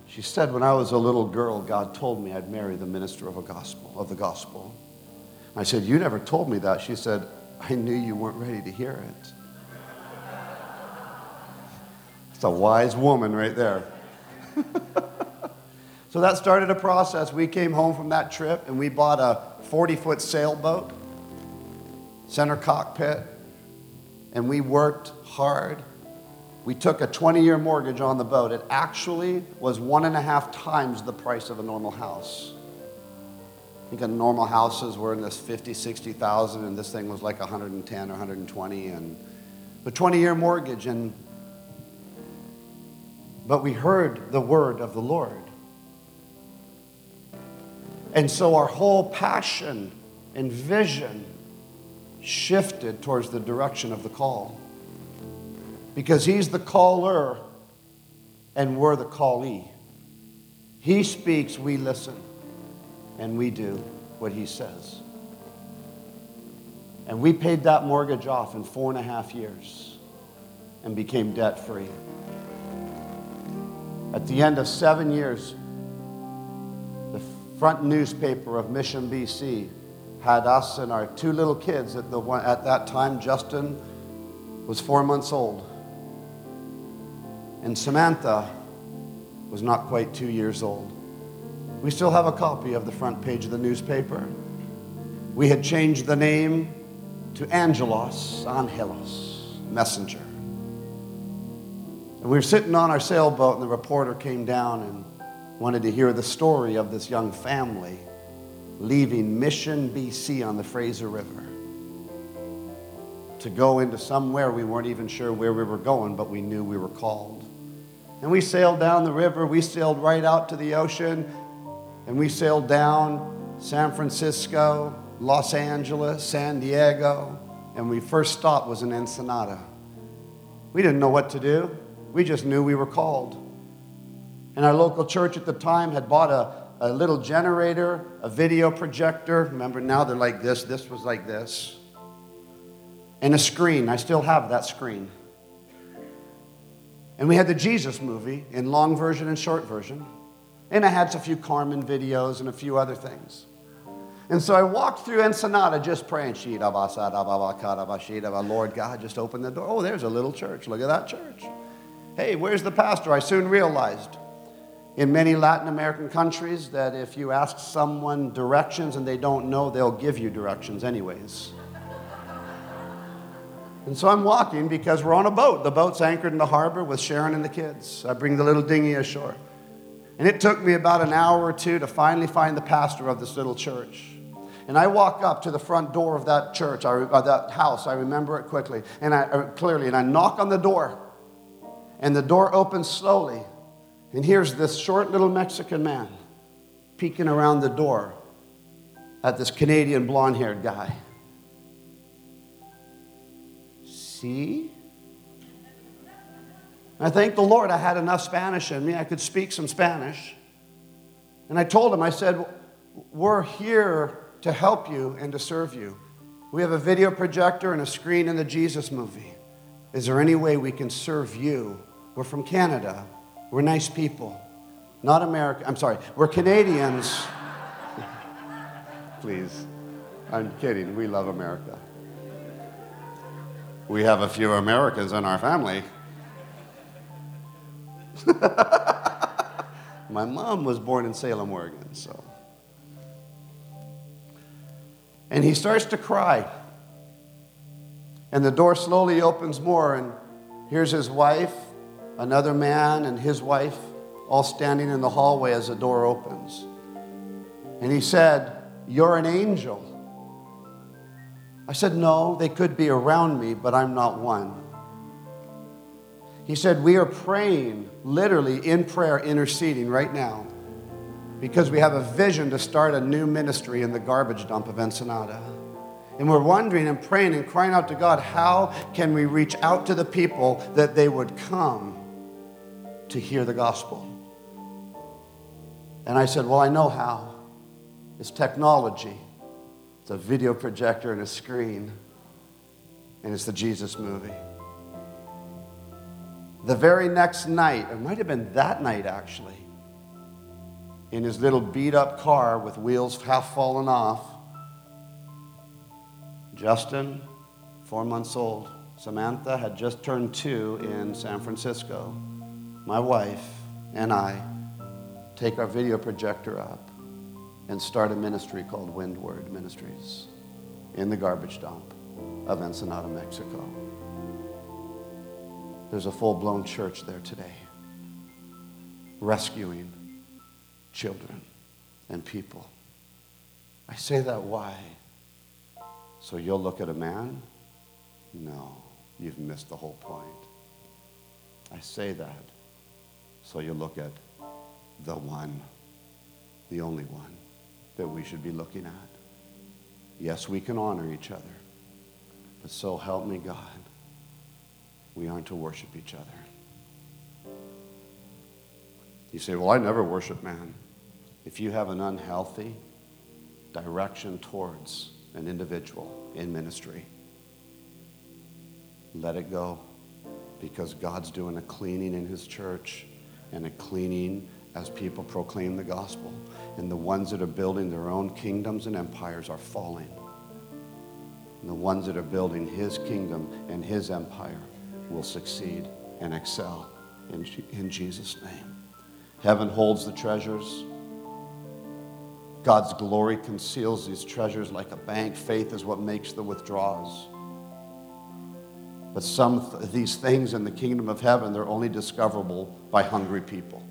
She said, When I was a little girl, God told me I'd marry the minister of, a gospel, of the gospel. I said, You never told me that. She said, I knew you weren't ready to hear it. It's a wise woman right there. so that started a process. We came home from that trip and we bought a 40 foot sailboat, center cockpit, and we worked hard. We took a 20 year mortgage on the boat. It actually was one and a half times the price of a normal house. I think normal houses were in this 50, 60,000, and this thing was like 110 or 120. And a 20 year mortgage, and but we heard the word of the Lord. And so our whole passion and vision shifted towards the direction of the call. Because he's the caller and we're the callee. He speaks, we listen, and we do what he says. And we paid that mortgage off in four and a half years and became debt free. At the end of seven years, the front newspaper of Mission, BC had us and our two little kids at, the one, at that time. Justin was four months old, and Samantha was not quite two years old. We still have a copy of the front page of the newspaper. We had changed the name to Angelos Angelos, messenger. And we were sitting on our sailboat, and the reporter came down and wanted to hear the story of this young family leaving Mission, BC on the Fraser River to go into somewhere we weren't even sure where we were going, but we knew we were called. And we sailed down the river, we sailed right out to the ocean, and we sailed down San Francisco, Los Angeles, San Diego, and we first stop was in Ensenada. We didn't know what to do. We just knew we were called. And our local church at the time had bought a, a little generator, a video projector. Remember, now they're like this. This was like this. And a screen. I still have that screen. And we had the Jesus movie in long version and short version. And I had a few Carmen videos and a few other things. And so I walked through Ensenada just praying. Lord God, just open the door. Oh, there's a little church. Look at that church. Hey, where's the pastor? I soon realized in many Latin American countries that if you ask someone directions and they don't know, they'll give you directions anyways. And so I'm walking because we're on a boat. The boat's anchored in the harbor with Sharon and the kids. I bring the little dinghy ashore. And it took me about an hour or two to finally find the pastor of this little church. And I walk up to the front door of that church, or that house. I remember it quickly, and I uh, clearly. And I knock on the door and the door opens slowly. And here's this short little Mexican man peeking around the door at this Canadian blonde haired guy. See? I thank the Lord I had enough Spanish in me. I could speak some Spanish. And I told him, I said, We're here to help you and to serve you. We have a video projector and a screen in the Jesus movie. Is there any way we can serve you we're from Canada. We're nice people. Not America. I'm sorry. We're Canadians. Please. I'm kidding. We love America. We have a few Americans in our family. My mom was born in Salem, Oregon, so. And he starts to cry. And the door slowly opens more, and here's his wife another man and his wife all standing in the hallway as the door opens. And he said, You're an angel. I said, No, they could be around me, but I'm not one. He said, We are praying, literally in prayer, interceding right now, because we have a vision to start a new ministry in the garbage dump of Ensenada. And we're wondering and praying and crying out to God, how can we reach out to the people that they would come to hear the gospel. And I said, Well, I know how. It's technology. It's a video projector and a screen, and it's the Jesus movie. The very next night, it might have been that night actually, in his little beat up car with wheels half fallen off, Justin, four months old, Samantha had just turned two in San Francisco. My wife and I take our video projector up and start a ministry called Windward Ministries in the garbage dump of Ensenada, Mexico. There's a full blown church there today, rescuing children and people. I say that why? So you'll look at a man? No, you've missed the whole point. I say that so you look at the one, the only one that we should be looking at. Yes, we can honor each other, but so help me God, we aren't to worship each other. You say, Well, I never worship man. If you have an unhealthy direction towards an individual in ministry, let it go because God's doing a cleaning in his church and a cleaning as people proclaim the gospel. And the ones that are building their own kingdoms and empires are falling. And the ones that are building his kingdom and his empire will succeed and excel in, in Jesus' name. Heaven holds the treasures. God's glory conceals these treasures like a bank. Faith is what makes the withdrawals. But some of these things in the kingdom of heaven, they're only discoverable by hungry people.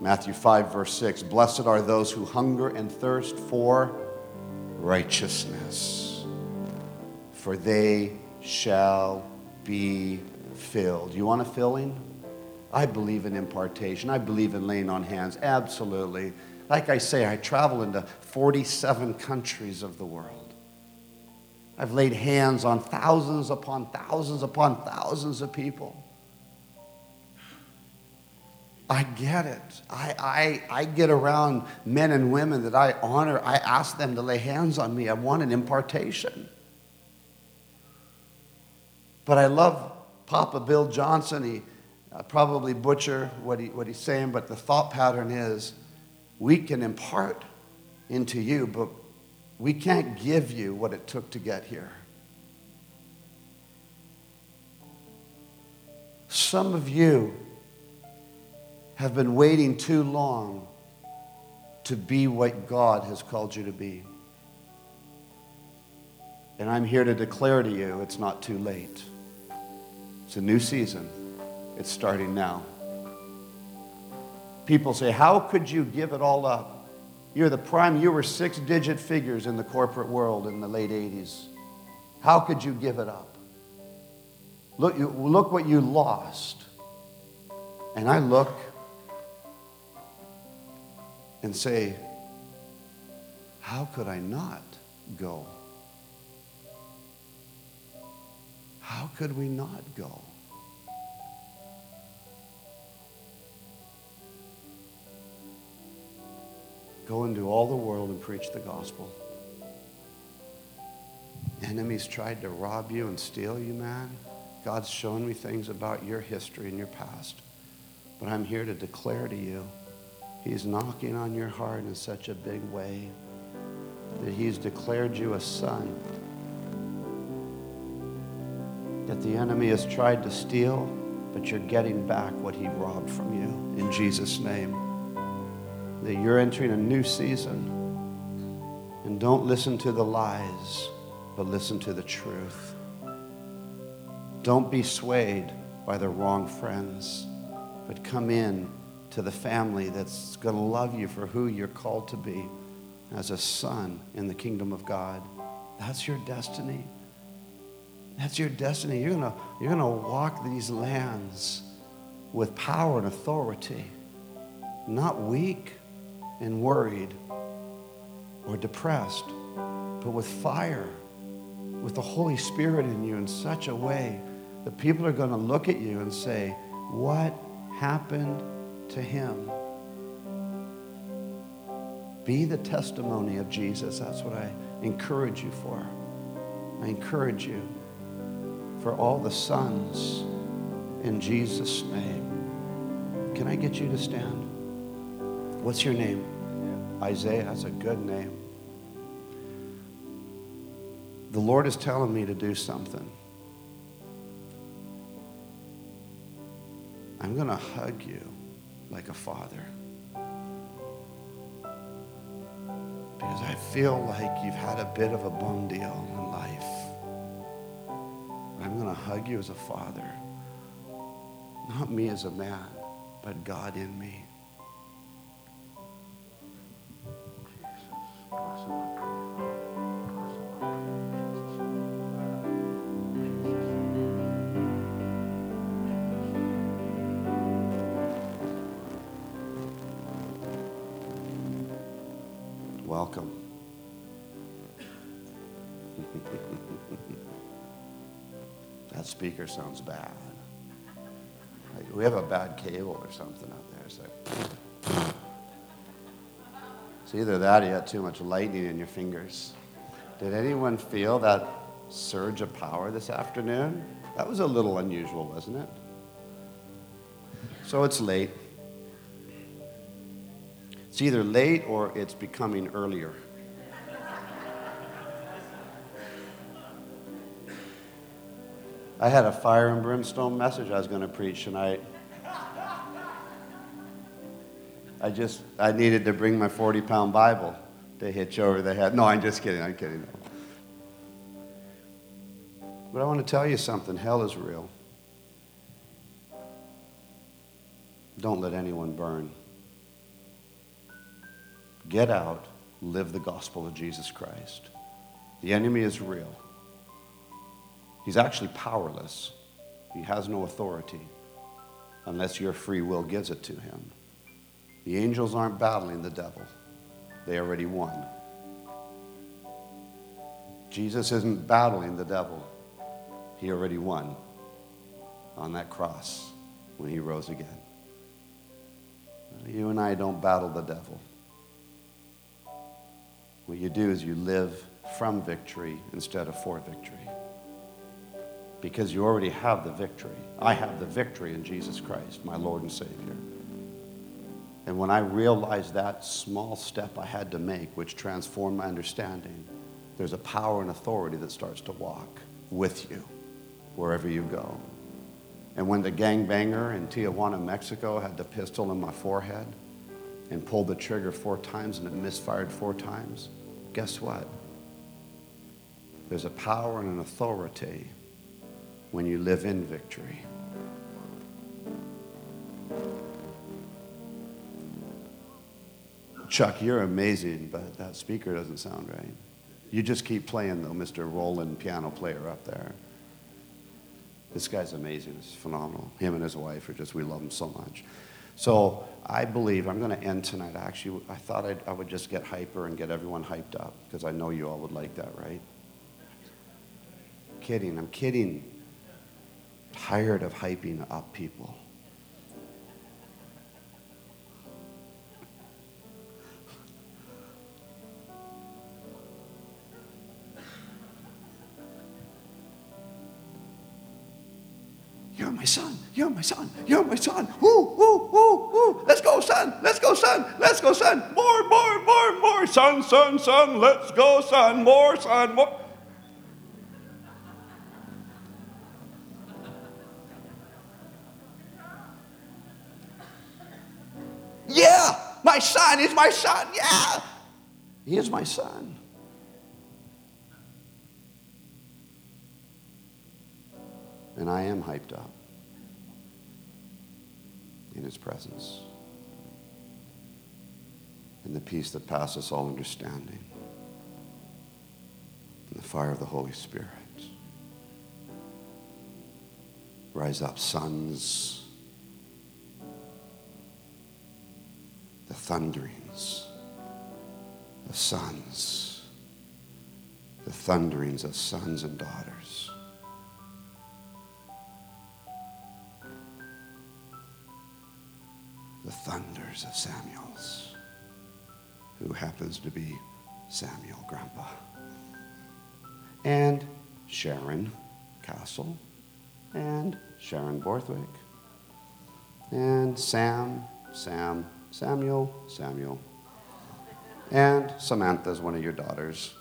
Matthew 5, verse 6 Blessed are those who hunger and thirst for righteousness, for they shall be filled. You want a filling? I believe in impartation. I believe in laying on hands. Absolutely. Like I say, I travel into 47 countries of the world. I've laid hands on thousands upon thousands upon thousands of people. I get it. I, I, I get around men and women that I honor. I ask them to lay hands on me. I want an impartation. But I love Papa Bill Johnson. He uh, probably butcher what, he, what he's saying, but the thought pattern is we can impart into you, but we can't give you what it took to get here. Some of you have been waiting too long to be what God has called you to be. And I'm here to declare to you it's not too late. It's a new season. It's starting now. People say, How could you give it all up? You're the prime, you were six digit figures in the corporate world in the late 80s. How could you give it up? Look, look what you lost. And I look and say, How could I not go? How could we not go? Go into all the world and preach the gospel. Enemies tried to rob you and steal you, man. God's shown me things about your history and your past. But I'm here to declare to you He's knocking on your heart in such a big way that He's declared you a son. That the enemy has tried to steal, but you're getting back what he robbed from you in Jesus' name. That you're entering a new season. And don't listen to the lies, but listen to the truth. Don't be swayed by the wrong friends, but come in to the family that's going to love you for who you're called to be as a son in the kingdom of God. That's your destiny. That's your destiny. You're going you're going to walk these lands with power and authority, not weak and worried or depressed, but with fire, with the Holy Spirit in you in such a way that people are going to look at you and say, What happened to him? Be the testimony of Jesus. That's what I encourage you for. I encourage you for all the sons in Jesus' name. Can I get you to stand? What's your name? Isaiah. That's a good name. The Lord is telling me to do something. I'm going to hug you like a father. Because I feel like you've had a bit of a bum deal in life. I'm going to hug you as a father. Not me as a man, but God in me. Welcome. that speaker sounds bad. Like we have a bad cable or something out there. It's like it's either that or you had too much lightning in your fingers. Did anyone feel that surge of power this afternoon? That was a little unusual, wasn't it? So it's late. It's either late or it's becoming earlier. I had a fire and brimstone message I was going to preach tonight. I just, I needed to bring my 40 pound Bible to hitch over the head. No, I'm just kidding, I'm kidding. But I want to tell you something hell is real. Don't let anyone burn. Get out, live the gospel of Jesus Christ. The enemy is real. He's actually powerless. He has no authority unless your free will gives it to him. The angels aren't battling the devil, they already won. Jesus isn't battling the devil, he already won on that cross when he rose again. You and I don't battle the devil. What you do is you live from victory instead of for victory. Because you already have the victory. I have the victory in Jesus Christ, my Lord and Savior. And when I realized that small step I had to make, which transformed my understanding, there's a power and authority that starts to walk with you wherever you go. And when the gangbanger in Tijuana, Mexico had the pistol in my forehead and pulled the trigger four times and it misfired four times, guess what? There's a power and an authority when you live in victory. Chuck, you're amazing, but that speaker doesn't sound right. You just keep playing, though, Mr. Roland, piano player up there. This guy's amazing. It's phenomenal. Him and his wife are just, we love him so much. So I believe I'm going to end tonight. Actually, I thought I'd, I would just get hyper and get everyone hyped up because I know you all would like that, right? Kidding. I'm kidding. Tired of hyping up people. You're my son. You're my son. Woo, woo, woo, woo. Let's go, son. Let's go, son. Let's go, son. More, more, more, more. Son, son, son. Let's go, son. More, son, more. Yeah, my son is my son. Yeah, he is my son. And I am hyped up in his presence. In the peace that passes all understanding. In the fire of the Holy Spirit. Rise up, sons. The thunderings of sons. The thunderings of sons and daughters. The thunders of Samuel's who happens to be Samuel, Grandpa. And Sharon Castle, and Sharon Borthwick, and Sam, Sam, Samuel, Samuel, and Samantha's one of your daughters.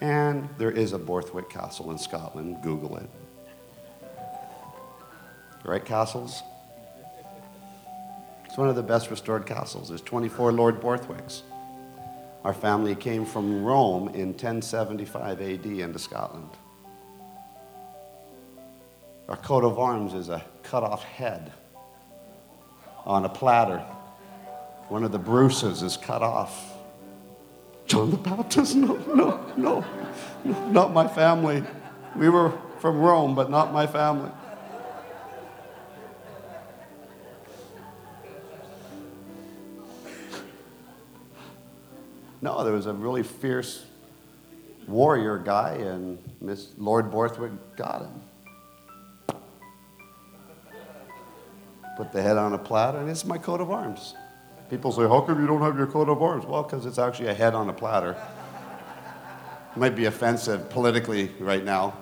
And there is a Borthwick Castle in Scotland. Google it. Right, castles? It's one of the best restored castles. There's 24 Lord Borthwicks. Our family came from Rome in 1075 AD into Scotland. Our coat of arms is a cut off head on a platter. One of the Bruces is cut off. John the Baptist? No, no, no, no, not my family. We were from Rome, but not my family. No, there was a really fierce warrior guy, and Miss Lord Borthwick got him. Put the head on a platter, and it's my coat of arms. People say, How come you don't have your coat of arms? Well, because it's actually a head on a platter. Might be offensive politically right now.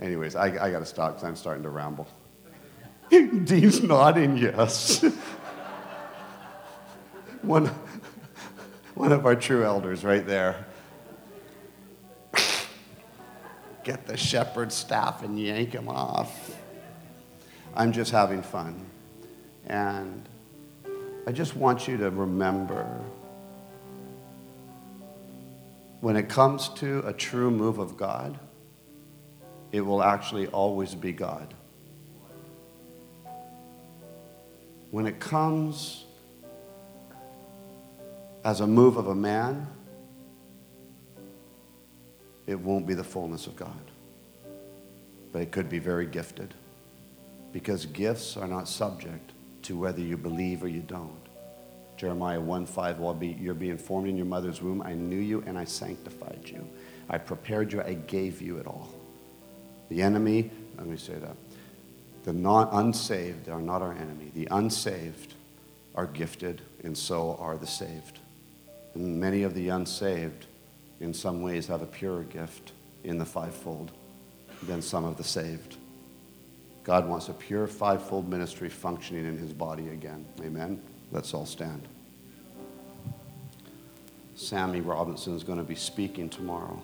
Anyways, I, I got to stop because I'm starting to ramble. Dean's nodding yes. one, one of our true elders right there. Get the shepherd's staff and yank him off. I'm just having fun. And I just want you to remember when it comes to a true move of God, it will actually always be God. When it comes as a move of a man, it won't be the fullness of God. But it could be very gifted. Because gifts are not subject to whether you believe or you don't. Jeremiah 1 5, while be, you're being formed in your mother's womb, I knew you and I sanctified you. I prepared you, I gave you it all. The enemy, let me say that. The non unsaved are not our enemy. The unsaved are gifted, and so are the saved. And many of the unsaved, in some ways, have a purer gift in the fivefold than some of the saved. God wants a pure fivefold ministry functioning in his body again. Amen. Let's all stand. Sammy Robinson is going to be speaking tomorrow.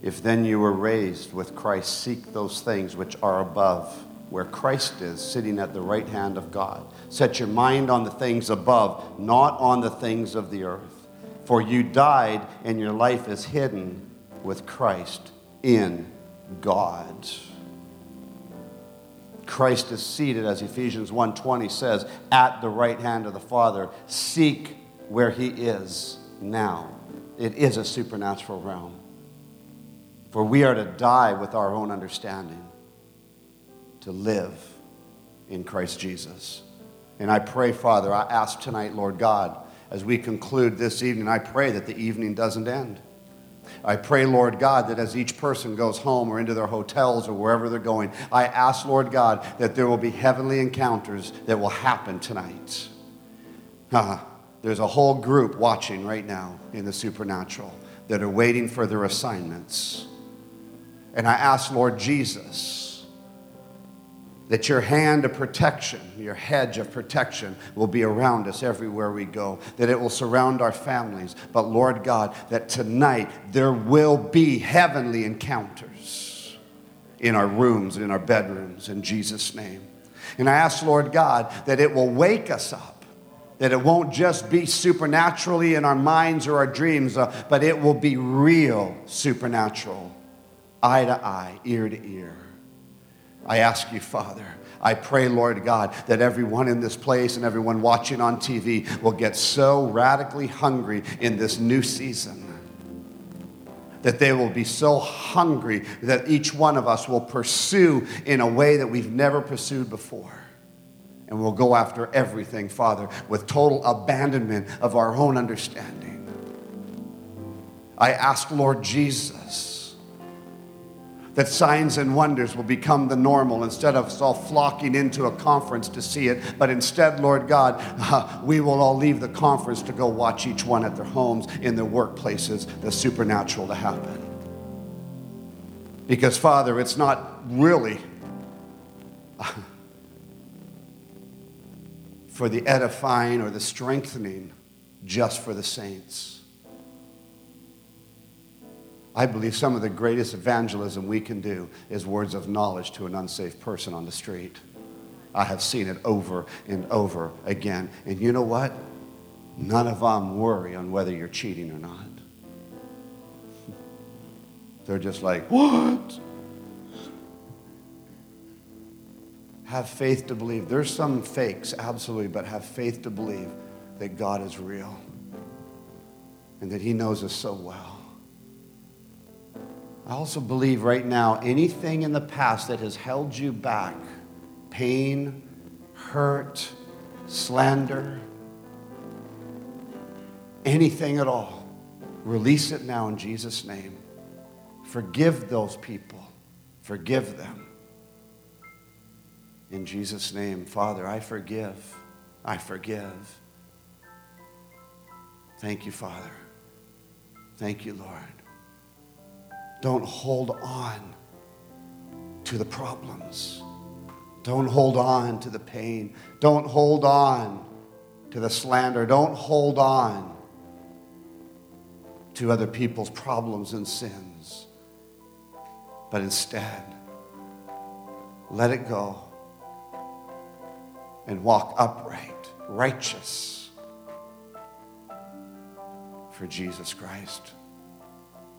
If then you were raised with Christ, seek those things which are above, where Christ is, sitting at the right hand of God. Set your mind on the things above, not on the things of the earth. For you died, and your life is hidden with Christ in God. Christ is seated, as Ephesians 1:20 says, at the right hand of the Father. Seek where he is now. It is a supernatural realm. For we are to die with our own understanding, to live in Christ Jesus. And I pray, Father, I ask tonight, Lord God, as we conclude this evening, I pray that the evening doesn't end. I pray, Lord God, that as each person goes home or into their hotels or wherever they're going, I ask, Lord God, that there will be heavenly encounters that will happen tonight. Uh, there's a whole group watching right now in the supernatural that are waiting for their assignments. And I ask, Lord Jesus, that your hand of protection, your hedge of protection, will be around us everywhere we go, that it will surround our families. But Lord God, that tonight there will be heavenly encounters in our rooms, in our bedrooms, in Jesus' name. And I ask, Lord God, that it will wake us up, that it won't just be supernaturally in our minds or our dreams, uh, but it will be real supernatural, eye to eye, ear to ear. I ask you, Father, I pray, Lord God, that everyone in this place and everyone watching on TV will get so radically hungry in this new season that they will be so hungry that each one of us will pursue in a way that we've never pursued before. And we'll go after everything, Father, with total abandonment of our own understanding. I ask, Lord Jesus, that signs and wonders will become the normal instead of us all flocking into a conference to see it. But instead, Lord God, uh, we will all leave the conference to go watch each one at their homes, in their workplaces, the supernatural to happen. Because, Father, it's not really for the edifying or the strengthening, just for the saints. I believe some of the greatest evangelism we can do is words of knowledge to an unsafe person on the street. I have seen it over and over again. And you know what? None of them worry on whether you're cheating or not. They're just like, what? Have faith to believe. There's some fakes, absolutely, but have faith to believe that God is real and that He knows us so well. I also believe right now anything in the past that has held you back pain, hurt, slander, anything at all release it now in Jesus' name. Forgive those people, forgive them. In Jesus' name, Father, I forgive. I forgive. Thank you, Father. Thank you, Lord. Don't hold on to the problems. Don't hold on to the pain. Don't hold on to the slander. Don't hold on to other people's problems and sins. But instead, let it go and walk upright, righteous for Jesus Christ.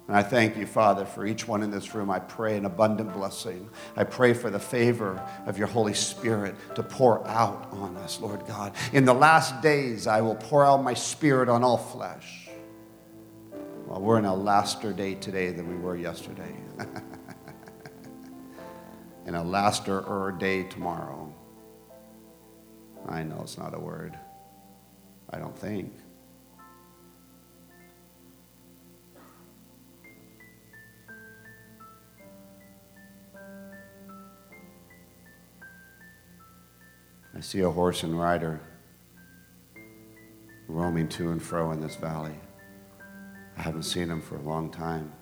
And I thank you, Father, for each one in this room. I pray an abundant blessing. I pray for the favor of your Holy Spirit to pour out on us, Lord God. In the last days, I will pour out my spirit on all flesh. Well, we're in a laster day today than we were yesterday. in a laster day tomorrow. I know it's not a word. I don't think. I see a horse and rider roaming to and fro in this valley. I haven't seen him for a long time.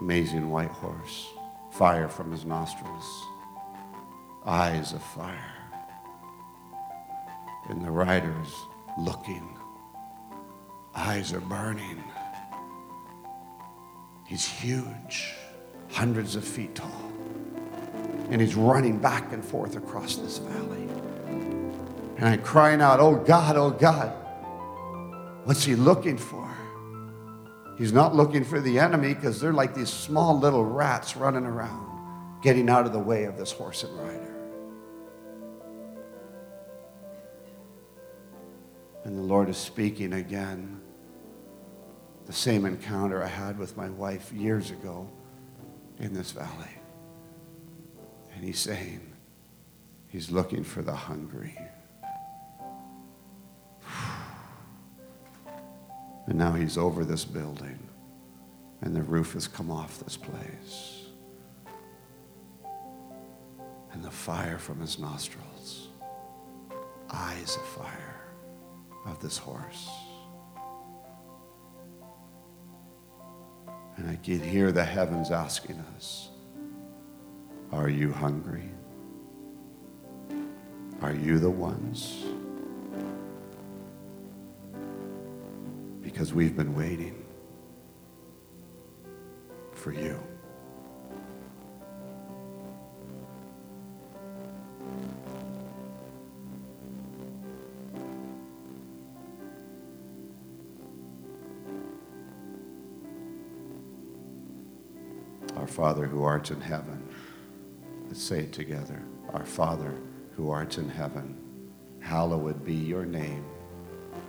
Amazing white horse, fire from his nostrils eyes of fire. And the rider's looking. Eyes are burning. He's huge, hundreds of feet tall. And he's running back and forth across this valley. And I'm crying out, Oh God, oh God. What's he looking for? He's not looking for the enemy because they're like these small little rats running around, getting out of the way of this horse and rider. And the Lord is speaking again. The same encounter I had with my wife years ago in this valley. And He's saying, He's looking for the hungry. And now He's over this building, and the roof has come off this place. And the fire from His nostrils, eyes of fire of this horse. And I can hear the heavens asking us, Are you hungry? Are you the ones? Because we've been waiting for you. Our Father who art in heaven. Let's say it together. Our Father who art in heaven, hallowed be your name.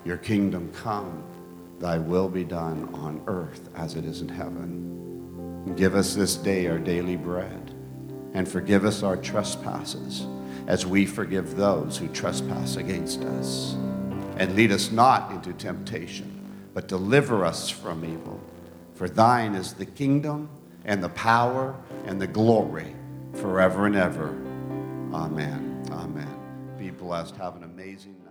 Your kingdom come, thy will be done on earth as it is in heaven. Give us this day our daily bread, and forgive us our trespasses as we forgive those who trespass against us. And lead us not into temptation, but deliver us from evil. For thine is the kingdom and the power and the glory forever and ever. Amen. Amen. Be blessed. Have an amazing.